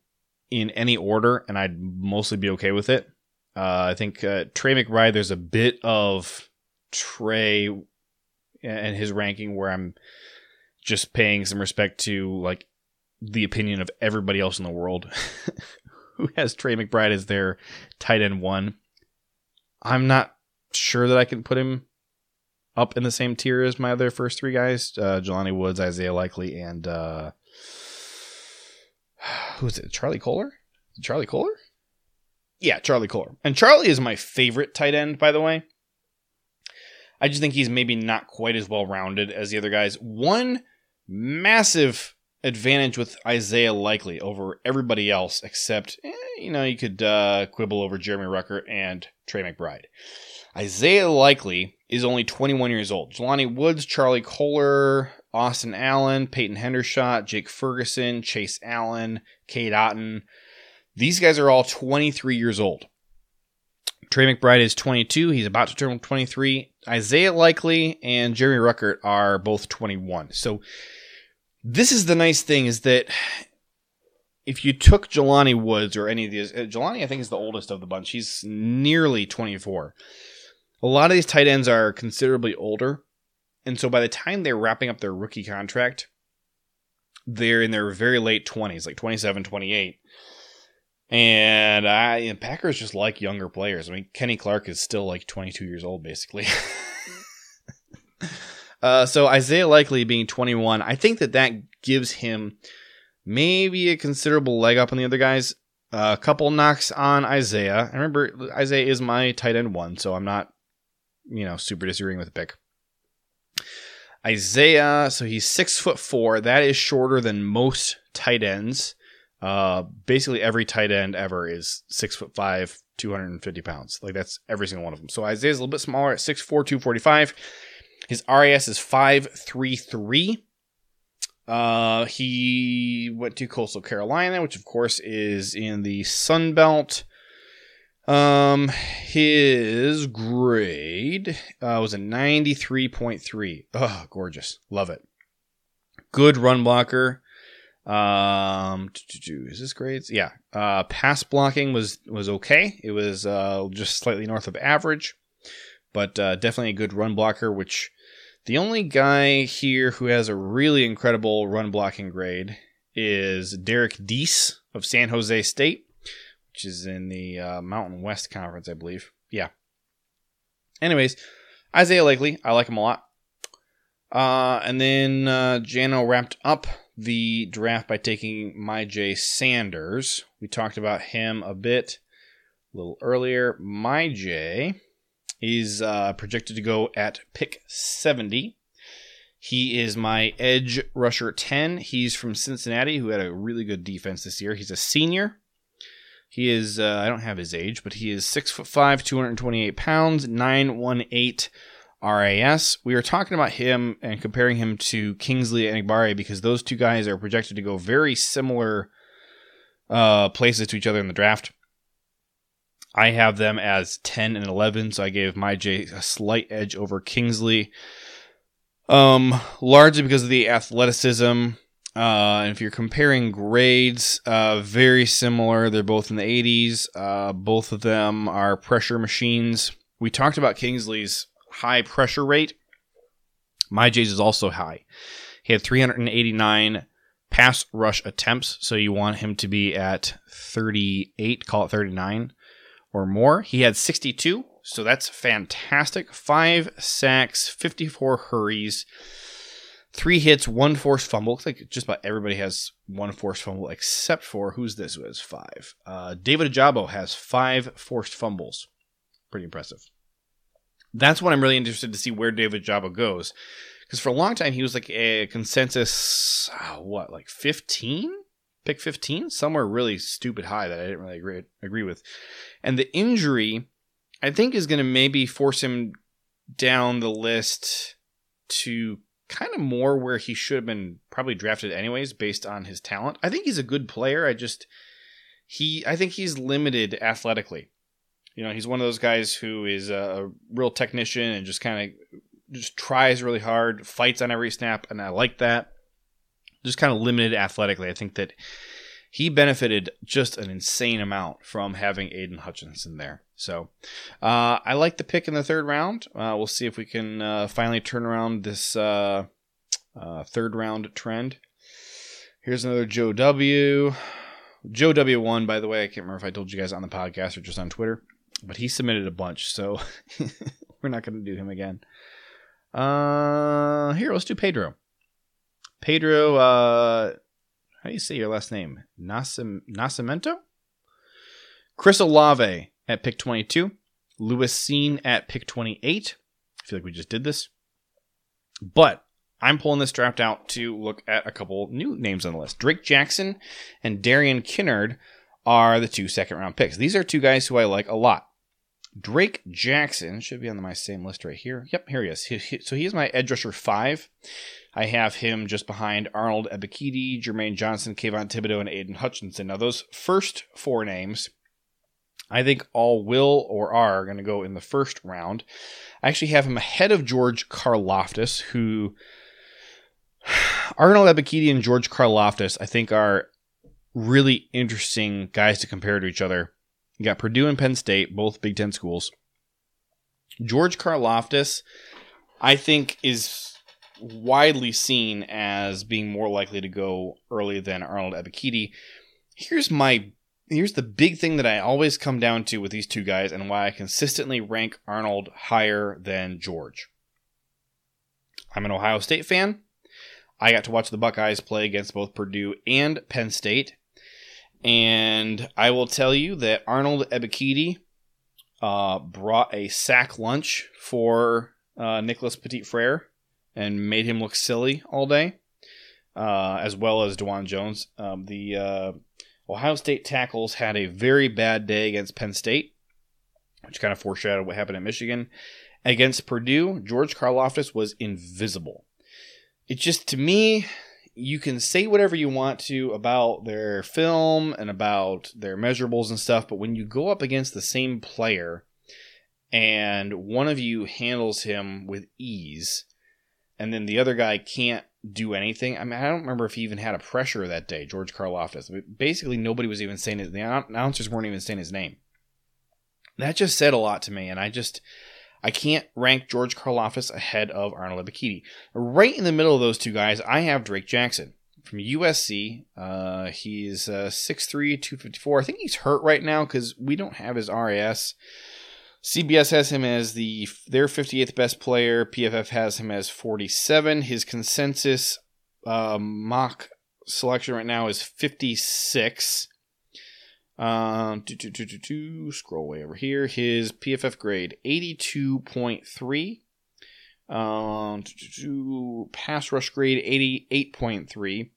[SPEAKER 1] in any order, and I'd mostly be okay with it. Uh, I think uh, Trey McBride, there's a bit of Trey and his ranking where I'm just paying some respect to like the opinion of everybody else in the world who has Trey McBride as their tight end one. I'm not sure that I can put him up in the same tier as my other first three guys uh, Jelani Woods, Isaiah Likely, and uh, who's it? Charlie Kolar? Charlie Kolar? Yeah, Charlie Kolar. And Charlie is my favorite tight end, by the way. I just think he's maybe not quite as well rounded as the other guys. One massive advantage with Isaiah Likely over everybody else, except, eh, you know, you could uh, quibble over Jeremy Ruckert and Trey McBride. Isaiah Likely is only 21 years old. Jelani Woods, Charlie Kolar, Austin Allen, Peyton Hendershot, Jake Ferguson, Chase Allen, Cade Otton. These guys are all 23 years old. Trey McBride is 22. He's about to turn 23. Isaiah Likely and Jeremy Ruckert are both 21. So this is the nice thing is that if you took Jelani Woods or any of these, uh, Jelani I think is the oldest of the bunch. He's nearly 24. A lot of these tight ends are considerably older. And so by the time they're wrapping up their rookie contract, they're in their very late 20s, like 27, 28. And I Packers just like younger players. I mean, Kenny Clark is still like 22 years old, basically. uh, so Isaiah Likely being 21, I think that that gives him maybe a considerable leg up on the other guys. Uh, a couple knocks on Isaiah. I remember Isaiah is my tight end one, so I'm not, you know, super disagreeing with the pick. Isaiah, so he's six foot four. That is shorter than most tight ends. Uh, basically every tight end ever is six foot five, 250 pounds. Like that's every single one of them. So Isaiah's a little bit smaller at 6'4, 245. His RAS is 5'3'3. Uh, he went to Coastal Carolina, which of course is in the Sun Belt. Um, his grade uh, was a 93.3. Oh, gorgeous. Love it. Good run blocker. Um, is this grades? Yeah. Uh, pass blocking was was okay. It was uh, just slightly north of average, but uh, definitely a good run blocker. Which the only guy here who has a really incredible run blocking grade is Derek Deese of San Jose State, which is in the uh, Mountain West Conference, I believe. Yeah. Anyways, Isaiah Likely, I like him a lot. Uh, and then uh, Jano wrapped up the draft by taking Myjai Sanders. We talked about him a bit a little earlier. Myjai is uh, projected to go at pick 70. He is my edge rusher 10. He's from Cincinnati, who had a really good defense this year. He's a senior. He is, uh, I don't have his age, but he is 6'5, 228 pounds, 918 RAS. We are talking about him and comparing him to Kingsley Enagbare because those two guys are projected to go very similar uh, places to each other in the draft. I have them as 10 and 11, so I gave Myjai a slight edge over Kingsley. Um, largely because of the athleticism. Uh, if you're comparing grades, uh, very similar. They're both in the 80s. Uh, both of them are pressure machines. We talked about Kingsley's high pressure rate. Myjai's is also high. He had 389 pass rush attempts, so you want him to be at 38, call it 39 or more. He had 62, so that's fantastic. Five sacks, 54 hurries, three hits, one forced fumble. Looks like just about everybody has one forced fumble except for who's this who has five? Uh, David Ojabo has five forced fumbles. Pretty impressive that's what I'm really interested to see where David Ojabo goes. Because for a long time, he was like a consensus, oh, what, like 15 pick 15, somewhere really stupid high that I didn't really agree, agree with. And the injury, I think, is going to maybe force him down the list to kind of more where he should have been probably drafted anyways based on his talent. I think he's a good player. I just he I think he's limited athletically. You know, he's one of those guys who is a real technician and just kind of just tries really hard, fights on every snap, and I like that. Just kind of limited athletically. I think that he benefited just an insane amount from having Aidan Hutchinson there. So uh, I like the pick in the third round. Uh, we'll see if we can uh, finally turn around this uh, uh, third round trend. Here's another Joe W. Joe W one, by the way. I can't remember if I told you guys on the podcast or just on Twitter, but he submitted a bunch, so we're not going to do him again. Uh, here, let's do Pedro. Pedro, uh, how do you say your last name? Nascim- Nascimento? Chris Olave at pick 22. Lewis Cine at pick 28. I feel like we just did this. But I'm pulling this draft out to look at a couple new names on the list. Drake Jackson and Darian Kinnard are the two second round picks. These are two guys who I like a lot. Drake Jackson should be on my same list right here. Yep, here he is. He, he, so he's my edge rusher five. I have him just behind Arnold Ebiketie, Jermaine Johnson, Kayvon Thibodeaux, and Aidan Hutchinson. Now, those first four names, I think all will or are going to go in the first round. I actually have him ahead of George Karlaftis, who Arnold Ebiketie and George Karlaftis, I think, are really interesting guys to compare to each other. You got Purdue and Penn State, both Big Ten schools. George Karlaftis, I think, is widely seen as being more likely to go early than Arnold Ebiketie. Here's my here's the big thing that I always come down to with these two guys and why I consistently rank Arnold higher than George. I'm an Ohio State fan. I got to watch the Buckeyes play against both Purdue and Penn State. And I will tell you that Arnold Ebiketie uh, brought a sack lunch for uh, Nicholas Petit Frere and made him look silly all day, uh, as well as Dawand Jones. Um, the uh, Ohio State tackles had a very bad day against Penn State, which kind of foreshadowed what happened at Michigan. Against Purdue, George Karlaftis was invisible. It just, to me, you can say whatever you want to about their film and about their measurables and stuff, but when you go up against the same player and one of you handles him with ease, and then the other guy can't do anything. I mean, I don't remember if he even had a pressure that day, George Karlaftis. Basically, nobody was even saying it. The announcers weren't even saying his name. That just said a lot to me, and I just I can't rank George Karlaftis ahead of Arnold Ebiketie. Right in the middle of those two guys, I have Drake Jackson from USC. Uh, he's uh, 6'3", 254. I think he's hurt right now because we don't have his RAS. CBS has him as the their 58th best player. PFF has him as 47. His consensus uh, mock selection right now is 56. Um, do, do, do, do, do, scroll way over here. His PFF grade 82.3. Um, do, do, do, pass rush grade 88.3.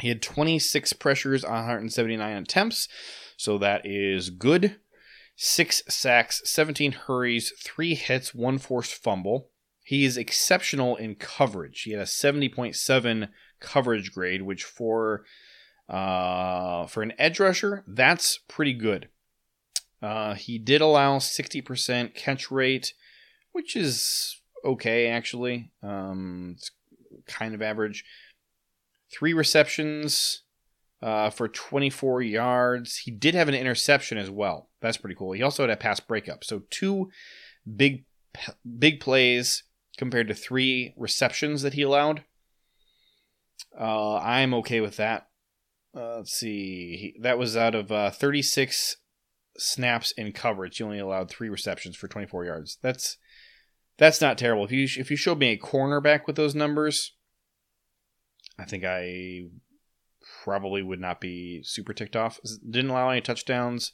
[SPEAKER 1] He had 26 pressures on 179 attempts, so that is good six sacks, 17 hurries, three hits, one forced fumble. He is exceptional in coverage. He had a 70.7 coverage grade, which for uh, for an edge rusher, that's pretty good. Uh, he did allow 60% catch rate, which is okay actually. Um, it's kind of average. Three receptions, uh, for 24 yards. He did have an interception as well. That's pretty cool. He also had a pass breakup. So two big big plays compared to three receptions that he allowed. Uh, I'm okay with that. Uh, let's see. He, that was out of uh, 36 snaps in coverage. He only allowed three receptions for 24 yards. That's that's not terrible. If you if you showed me a cornerback with those numbers, I think I probably would not be super ticked off. Didn't allow any touchdowns.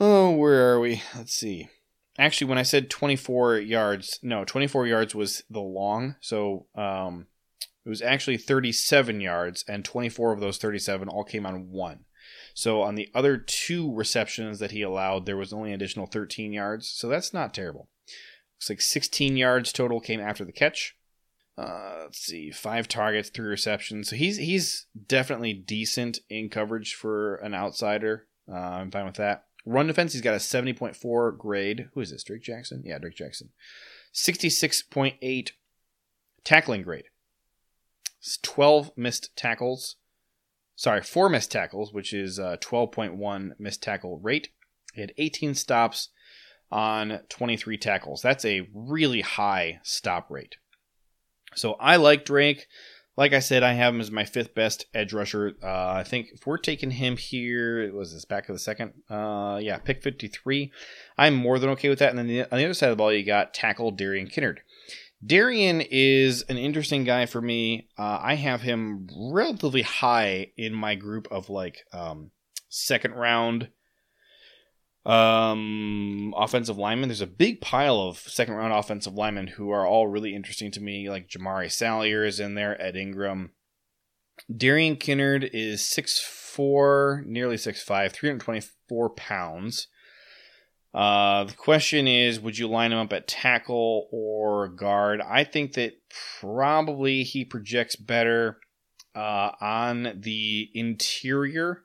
[SPEAKER 1] Oh, where are we? Let's see. Actually, when I said 24 yards, no, 24 yards was the long. So um, It was actually 37 yards, and 24 of those 37 all came on one. So on the other two receptions that he allowed, there was only an additional 13 yards. So that's not terrible. Looks like 16 yards total came after the catch. Uh, let's see, five targets, three receptions. So he's he's definitely decent in coverage for an outsider. Uh, I'm fine with that. Run defense, he's got a 70.4 grade. Who is this? Drake Jackson? Yeah, Drake Jackson. 66.8 tackling grade. 12 missed tackles. Sorry, four missed tackles, which is uh, 12.1 missed tackle rate. He had 18 stops on 23 tackles. That's a really high stop rate. So I like Drake. Like I said, I have him as my fifth best edge rusher. Uh, I think if we're taking him here, it was this back of the second. Uh, yeah, pick 53. I'm more than okay with that. And then the, on the other side of the ball, you got tackle Darian Kinnard. Darian is an interesting guy for me. Uh, I have him relatively high in my group of like um, second round um, offensive linemen. There's a big pile of second round offensive linemen who are all really interesting to me. Like Jamaree Salyer is in there, Ed Ingram. Darian Kinnard is 6'4, nearly 6'5, 324 pounds. Uh, the question is, would you line him up at tackle or guard? I think that probably he projects better uh, on the interior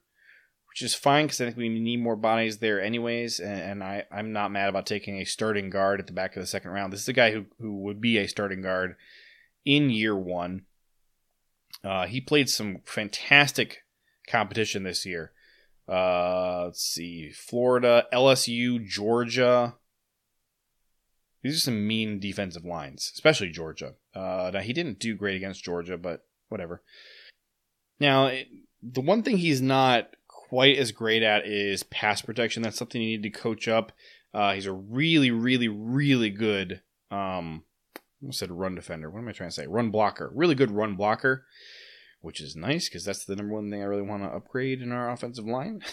[SPEAKER 1] which is fine because I think we need more bodies there anyways. And, and, I, I'm not mad about taking a starting guard at the back of the second round. This is a guy who, who would be a starting guard in year one. Uh, he played some fantastic competition this year. Uh, let's see, Florida, LSU, Georgia. These are some mean defensive lines, especially Georgia. Uh, now he didn't do great against Georgia, but whatever. Now, it, the one thing he's not quite as great at is pass protection. That's something you need to coach up. Uh, he's a really, really, really good. Um, I said run defender. What am I trying to say? Run blocker. Really good run blocker, which is nice because that's the number one thing I really want to upgrade in our offensive line.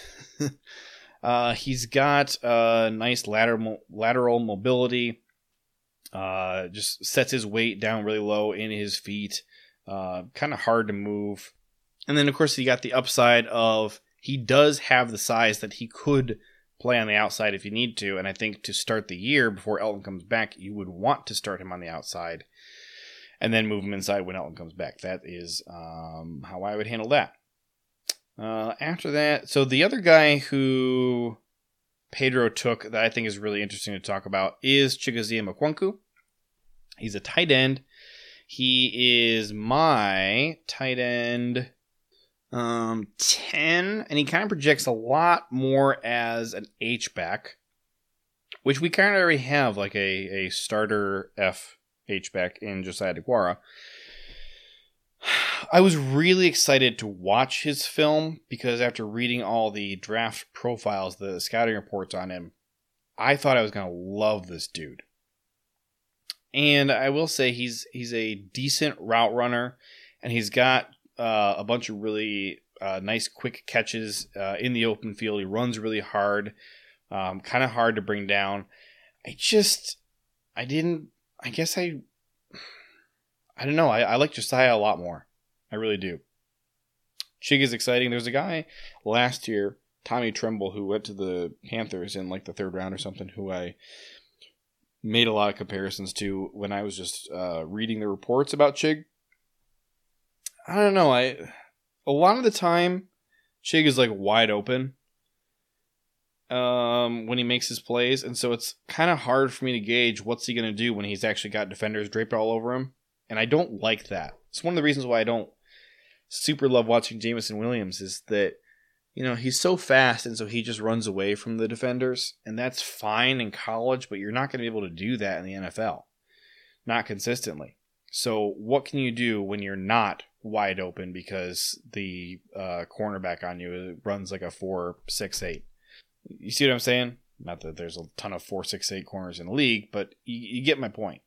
[SPEAKER 1] uh, he's got uh, nice lateral lateral mobility. Uh, just sets his weight down really low in his feet. Uh, kind of hard to move. And then, of course, you got the upside of he does have the size that he could play on the outside if you need to. And I think to start the year before Elgton comes back, you would want to start him on the outside and then move him inside when Elgton comes back. That is um, how I would handle that. Uh, after that, so the other guy who Pedro took that I think is really interesting to talk about is Chigoziem Okonkwo. He's a tight end. He is my tight end um, 10, and he kind of projects a lot more as an H back, which we kind of already have like a, a starter F H back in Josiah DeGuara. I was really excited to watch his film because after reading all the draft profiles, the scouting reports on him, I thought I was going to love this dude. And I will say he's he's a decent route runner and he's got uh, a bunch of really uh, nice quick catches uh, in the open field. He runs really hard, um, kind of hard to bring down. I just, I didn't. I guess I, I don't know. I, I like Josiah a lot more. I really do. Chig is exciting. There's a guy last year, Tommy Tremble, who went to the Panthers in like the third round or something, who I made a lot of comparisons to when I was just uh, reading the reports about Chig I don't know. I a lot of the time, Chig is like wide open um, when he makes his plays, and so it's kind of hard for me to gauge what's he going to do when he's actually got defenders draped all over him, and I don't like that. It's one of the reasons why I don't super love watching Jameson Williams is that you know he's so fast, and so he just runs away from the defenders, and that's fine in college, but you're not going to be able to do that in the NFL, not consistently. So what can you do when you're not wide open because the uh, cornerback on you runs like a four six eight. You see what I'm saying? Not that there's a ton of four six eight corners in the league, but you, you get my point.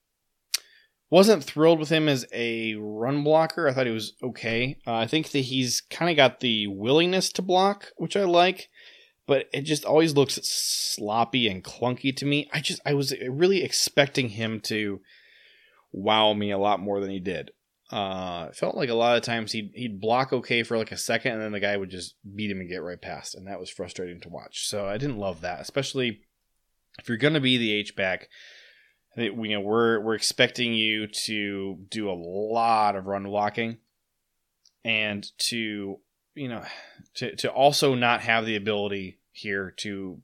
[SPEAKER 1] Wasn't thrilled with him as a run blocker. I thought he was okay. Uh, I think that he's kind of got the willingness to block, which I like, but it just always looks sloppy and clunky to me. I just I was really expecting him to wow me a lot more than he did. Uh, it felt like a lot of times he'd he'd block okay for like a second, and then the guy would just beat him and get right past, and that was frustrating to watch. So I didn't love that, especially if you're going to be the H back. You know, we're we're expecting you to do a lot of run blocking, and to you know to to also not have the ability here to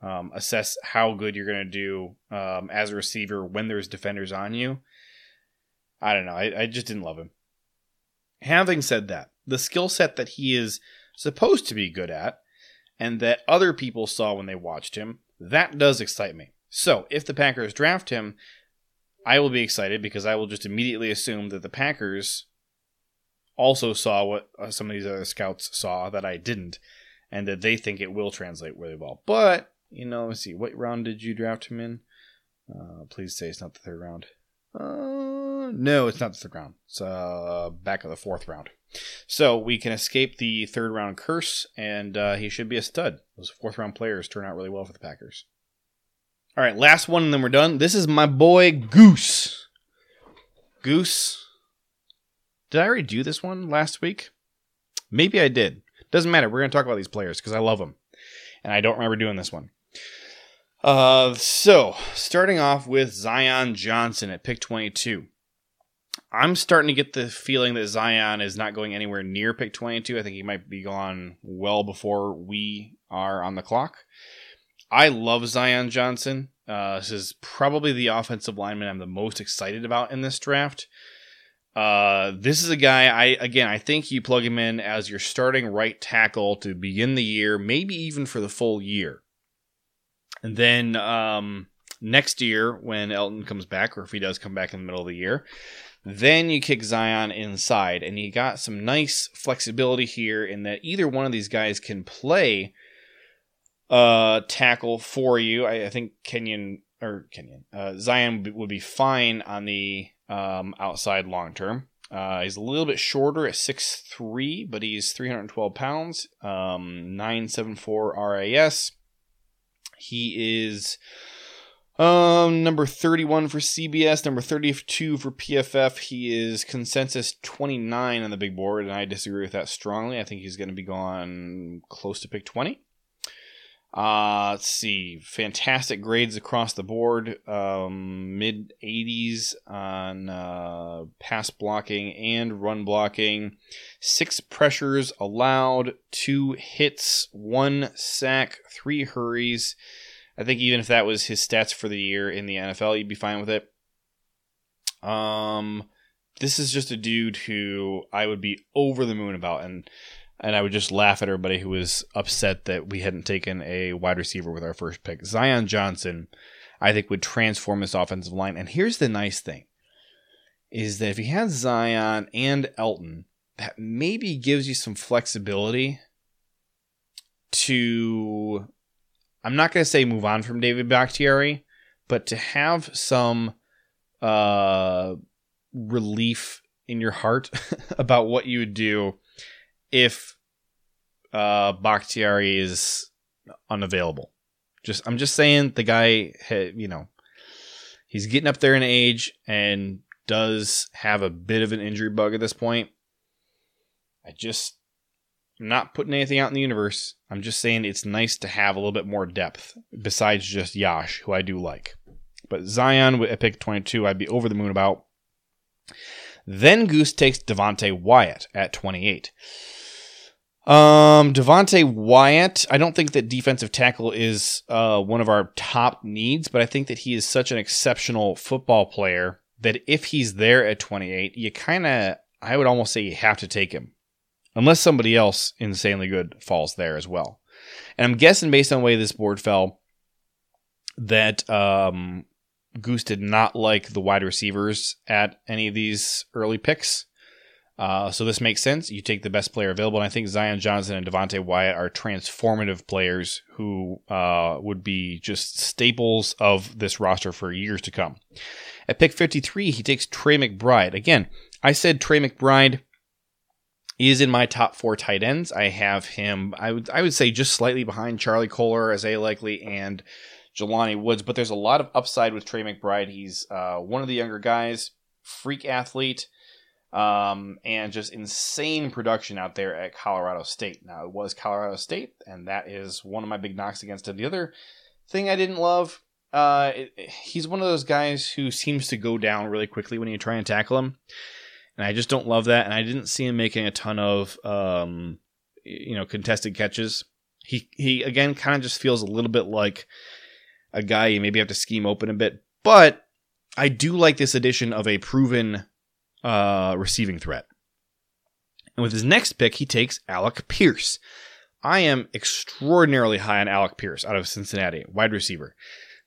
[SPEAKER 1] um, assess how good you're going to do um, as a receiver when there's defenders on you. I don't know. I, I just didn't love him. Having said that, the skill set that he is supposed to be good at and that other people saw when they watched him, that does excite me. So if the Packers draft him, I will be excited because I will just immediately assume that the Packers also saw what uh, some of these other scouts saw that I didn't, and that they think it will translate really well. But you know, let's see, what round did you draft him in? Uh, please say it's not the third round. Uh, no, it's not the third round. It's uh, back of the fourth round. So we can escape the third round curse, and uh, he should be a stud. Those fourth round players turn out really well for the Packers. All right, last one, and then we're done. This is my boy Goose. Goose. Did I already do this one last week? Maybe I did. Doesn't matter. We're going to talk about these players because I love them. And I don't remember doing this one. Uh, so, starting off with Zion Johnson at pick 22. I'm starting to get the feeling that Zion is not going anywhere near pick 22. I think he might be gone well before we are on the clock. I love Zion Johnson. Uh, this is probably the offensive lineman I'm the most excited about in this draft. Uh, this is a guy I again I think you plug him in as your starting right tackle to begin the year, maybe even for the full year. And then um, next year, when Elgton comes back, or if he does come back in the middle of the year, then you kick Zion inside, and you got some nice flexibility here in that either one of these guys can play uh, tackle for you. I, I think Kenyon or Kenyon uh, Zion would be fine on the um, outside long term. Uh, he's a little bit shorter at 6'3, but he's 312 pounds, um, 974 RAS. He is um, number 31 for CBS, number 32 for PFF. He is consensus 29 on the big board, and I disagree with that strongly. I think he's going to be gone close to pick 20. Uh, let's see, fantastic grades across the board. Um, Mid 80s on uh, pass blocking and run blocking. Six pressures allowed, two hits, one sack, three hurries. I think even if that was his stats for the year in the NFL, you'd be fine with it. Um, this is just a dude who I would be over the moon about, and and I would just laugh at everybody who was upset that we hadn't taken a wide receiver with our first pick. Zion Johnson, I think, would transform this offensive line. And here's the nice thing is that if he has Zion and Elgton, that maybe gives you some flexibility to I'm not going to say move on from David Bakhtiari, but to have some uh, relief in your heart about what you would do if uh, Bakhtiari is unavailable. Just I'm just saying the guy, you know, he's getting up there in age and does have a bit of an injury bug at this point. I just Not putting anything out in the universe. I'm just saying it's nice to have a little bit more depth besides just Yash, who I do like. But Zion at pick 22, I'd be over the moon about. Then Goose takes Devonte Wyatt at 28. Um, Devonte Wyatt. I don't think that defensive tackle is uh, one of our top needs, but I think that he is such an exceptional football player that if he's there at 28, you kind of, I would almost say you have to take him, unless somebody else insanely good falls there as well. And I'm guessing based on the way this board fell, that um, Goose did not like the wide receivers at any of these early picks. Uh, so this makes sense. You take the best player available, and I think Zion Johnson and Devonte Wyatt are transformative players who uh, would be just staples of this roster for years to come. At pick 53, he takes Trey McBride. Again, I said Trey McBride is in my top four tight ends. I have him, I would, I would say, just slightly behind Charlie Kolar, Isaiah Likely, and Jelani Woods. But there's a lot of upside with Trey McBride. He's uh, one of the younger guys, freak athlete um, and just insane production out there at Colorado State. Now, it was Colorado State, and that is one of my big knocks against it. The other thing I didn't love, uh, it, he's one of those guys who seems to go down really quickly when you try and tackle him. And I just don't love that. And I didn't see him making a ton of, um, you know, contested catches. He, he again, kind of just feels a little bit like a guy you maybe have to scheme open a bit. But I do like this addition of a proven uh, receiving threat. And with his next pick, he takes Alec Pierce. I am extraordinarily high on Alec Pierce out of Cincinnati, wide receiver.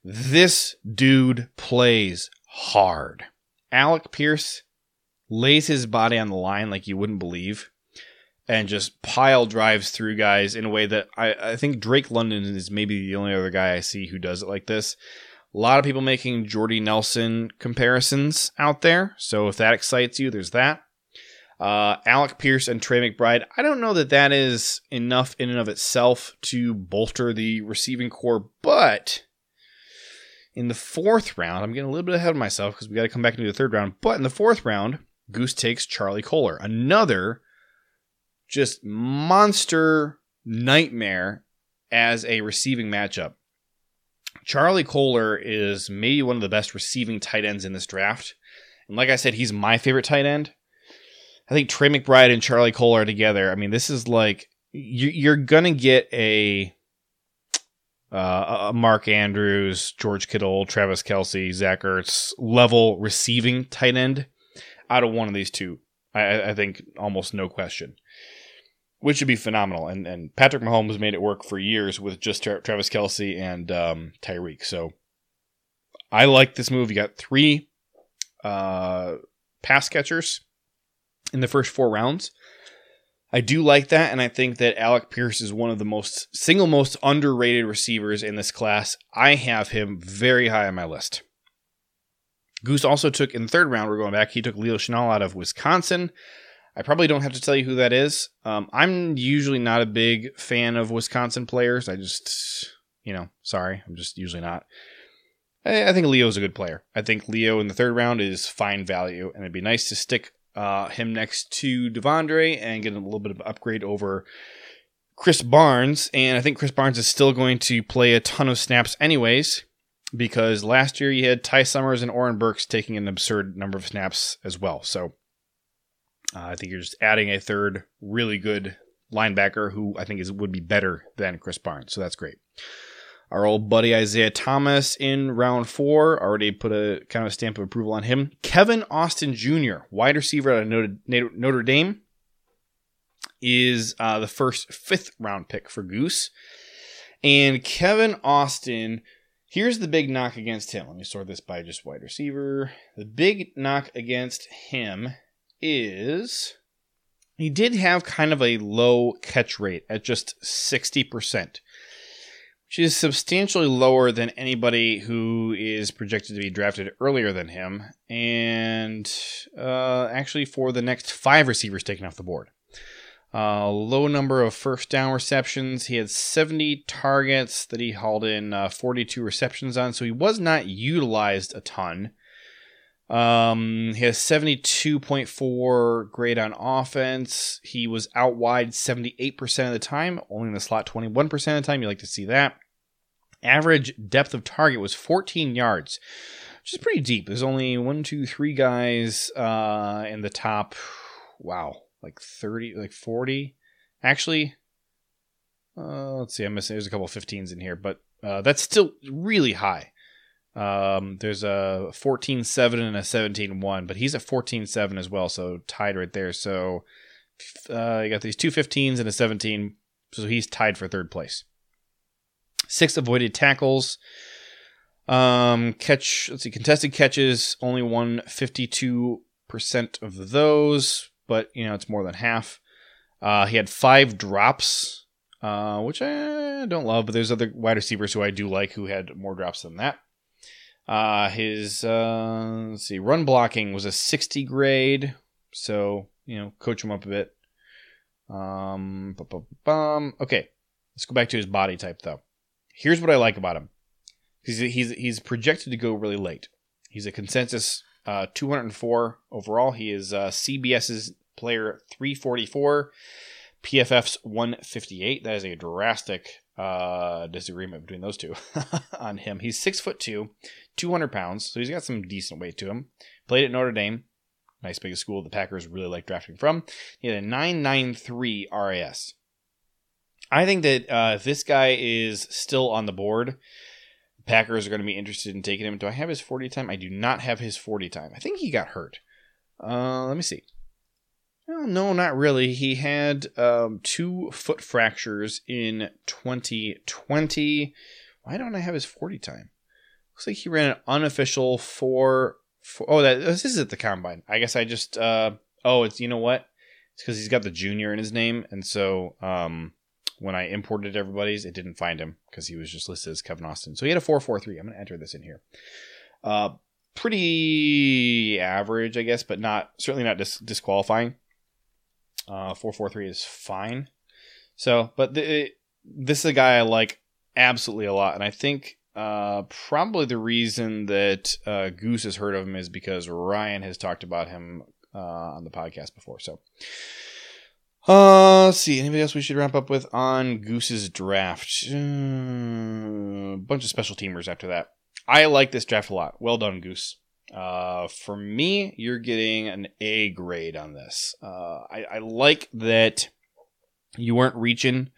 [SPEAKER 1] This dude plays hard. Alec Pierce lays his body on the line like you wouldn't believe and just pile drives through guys in a way that I, I think Drake London is maybe the only other guy I see who does it like this. A lot of people making Jordy Nelson comparisons out there. So if that excites you, there's that. Uh, Alec Pierce and Trey McBride. I don't know that that is enough in and of itself to bolster the receiving core, but in the fourth round, I'm getting a little bit ahead of myself because we got to come back into the third round. But in the fourth round, Goose takes Charlie Kolar, another just monster nightmare as a receiving matchup. Charlie Kolar is maybe one of the best receiving tight ends in this draft. And like I said, he's my favorite tight end. I think Trey McBride and Charlie Kolar together. I mean, this is like you're gonna get a uh, a Mark Andrews, George Kittle, Travis Kelce, Zach Ertz level receiving tight end out of one of these two. I, I think almost no question which would be phenomenal. And and Patrick Mahomes made it work for years with just Tra- Travis Kelce and um, Tyreek. So I like this move. You got three uh, pass catchers in the first four rounds. I do like that, and I think that Alec Pierce is one of the most single most underrated receivers in this class. I have him very high on my list. Goose also took in the third round. We're going back. He took Leo Chenal out of Wisconsin. I probably don't have to tell you who that is. Um, I'm usually not a big fan of Wisconsin players. I just, you know, sorry, I'm just usually not. I, I think Leo's a good player. I think Leo in the third round is fine value, and it'd be nice to stick uh, him next to De'Vondre and get a little bit of upgrade over Krys Barnes. And I think Krys Barnes is still going to play a ton of snaps anyways, because last year you had Ty Summers and Oren Burks taking an absurd number of snaps as well. So uh, I think you're just adding a third really good linebacker who I think is would be better than Krys Barnes. So that's great. Our old buddy Isaiah Thomas in round four already put a kind of a stamp of approval on him. Kevin Austin Jr., wide receiver out of Notre, Dame, is uh, the first fifth round pick for Goose. And Kevin Austin, here's the big knock against him. Let me sort this by just wide receiver. The big knock against him is he did have kind of a low catch rate at just 60%, which is substantially lower than anybody who is projected to be drafted earlier than him, and uh, actually for the next five receivers taken off the board. Uh, low number of first down receptions. He had 70 targets that he hauled in uh, 42 receptions on, so he was not utilized a ton. Um, he has 72.4 grade on offense. He was out wide 78% of the time, only in the slot 21% of the time. You like to see that. Average depth of target was 14 yards, which is pretty deep. There's only one, two, three guys uh, in the top. Wow, like 30, like 40. Actually, uh, let's see. I'm missing. There's a couple 15s in here, but uh, that's still really high. Um, there's a 14-7 and a 17-1, but he's a 14-7 as well, so tied right there. So uh, you got these two 15s and a 17, so he's tied for third place. Six avoided tackles. Um, catch, let's see, contested catches, only won 52% of those, but, you know, it's more than half. Uh, he had five drops, uh, which I don't love, but there's other wide receivers who I do like who had more drops than that. Uh, his uh, let's see, run blocking was a 60 grade, so you know, coach him up a bit. Um, okay, let's go back to his body type though. Here's what I like about him. He's he's he's projected to go really late. He's a consensus uh, 204 overall. He is uh, CBS's player 344, PFF's 158. That is a drastic uh, disagreement between those two on him. He's six foot two, 200 pounds, so he's got some decent weight to him. Played at Notre Dame, nice big school the Packers really like drafting from. He had a 993 RAS. I think that uh, if this guy is still on the board, Packers are going to be interested in taking him. Do I have his 40 time? I do not have his 40 time. I think he got hurt. Uh, let me see. Well, no, not really. He had um, two foot fractures in 2020. Why don't I have his 40 time? Looks like he ran an unofficial four. four oh, that this is at the combine. I guess I just. Uh, oh, it's you know what? It's because he's got the junior in his name, and so um, when I imported everybody's, it didn't find him because he was just listed as Kevin Austin. So he had a 443. I'm going to enter this in here. Uh, pretty average, I guess, but not certainly not dis- disqualifying. Uh, 443 is fine. So, but the, this is a guy I like absolutely a lot, and I think uh, probably the reason that uh, Goose has heard of him is because Ryan has talked about him uh, on the podcast before. So, uh, let's see. Anybody else we should wrap up with on Goose's draft? A uh, bunch of special teamers after that. I like this draft a lot. Well done, Goose. Uh, for me, you're getting an A grade on this. Uh, I, I like that you weren't reaching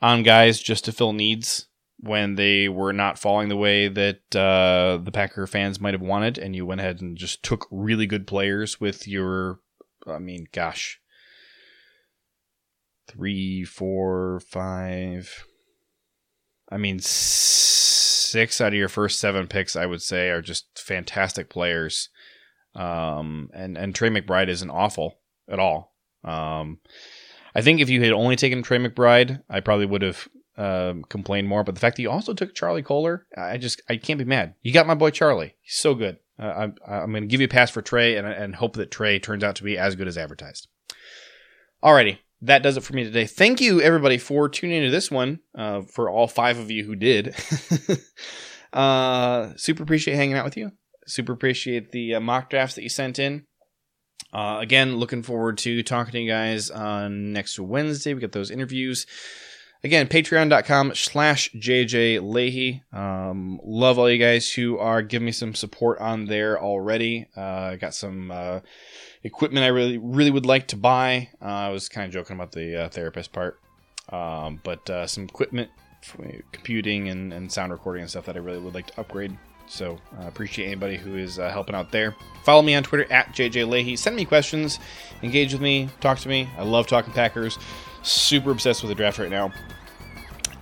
[SPEAKER 1] on guys just to fill needs when they were not falling the way that uh, the Packer fans might have wanted, and you went ahead and just took really good players with your, I mean, gosh, three, four, five. I mean, six out of your first seven picks, I would say, are just fantastic players. Um, and and Trey McBride isn't awful at all. Um, I think if you had only taken Trey McBride, I probably would have um, complained more. But the fact that you also took Charlie Kolar, I just I can't be mad. You got my boy Charlie. He's so good. Uh, I'm I'm going to give you a pass for Trey and and hope that Trey turns out to be as good as advertised. Alrighty, that does it for me today. Thank you, everybody, for tuning into this one. Uh, for all five of you who did, uh, super appreciate hanging out with you. Super appreciate the uh, mock drafts that you sent in. Uh, again, looking forward to talking to you guys on next Wednesday. We got those interviews. Again, patreon.com slash JJ Lahey. Um, love all you guys who are giving me some support on there already. Uh, I got some uh, equipment I really really would like to buy. Uh, I was kind of joking about the uh, therapist part, um, but uh, some equipment, computing and, and sound recording and stuff that I really would like to upgrade. So I appreciate anybody who is uh, helping out there. Follow me on Twitter at JJ Lahey. Send me questions, engage with me, talk to me. I love talking Packers. Super obsessed with the draft right now.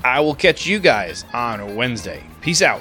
[SPEAKER 1] I will catch you guys on Wednesday. Peace out.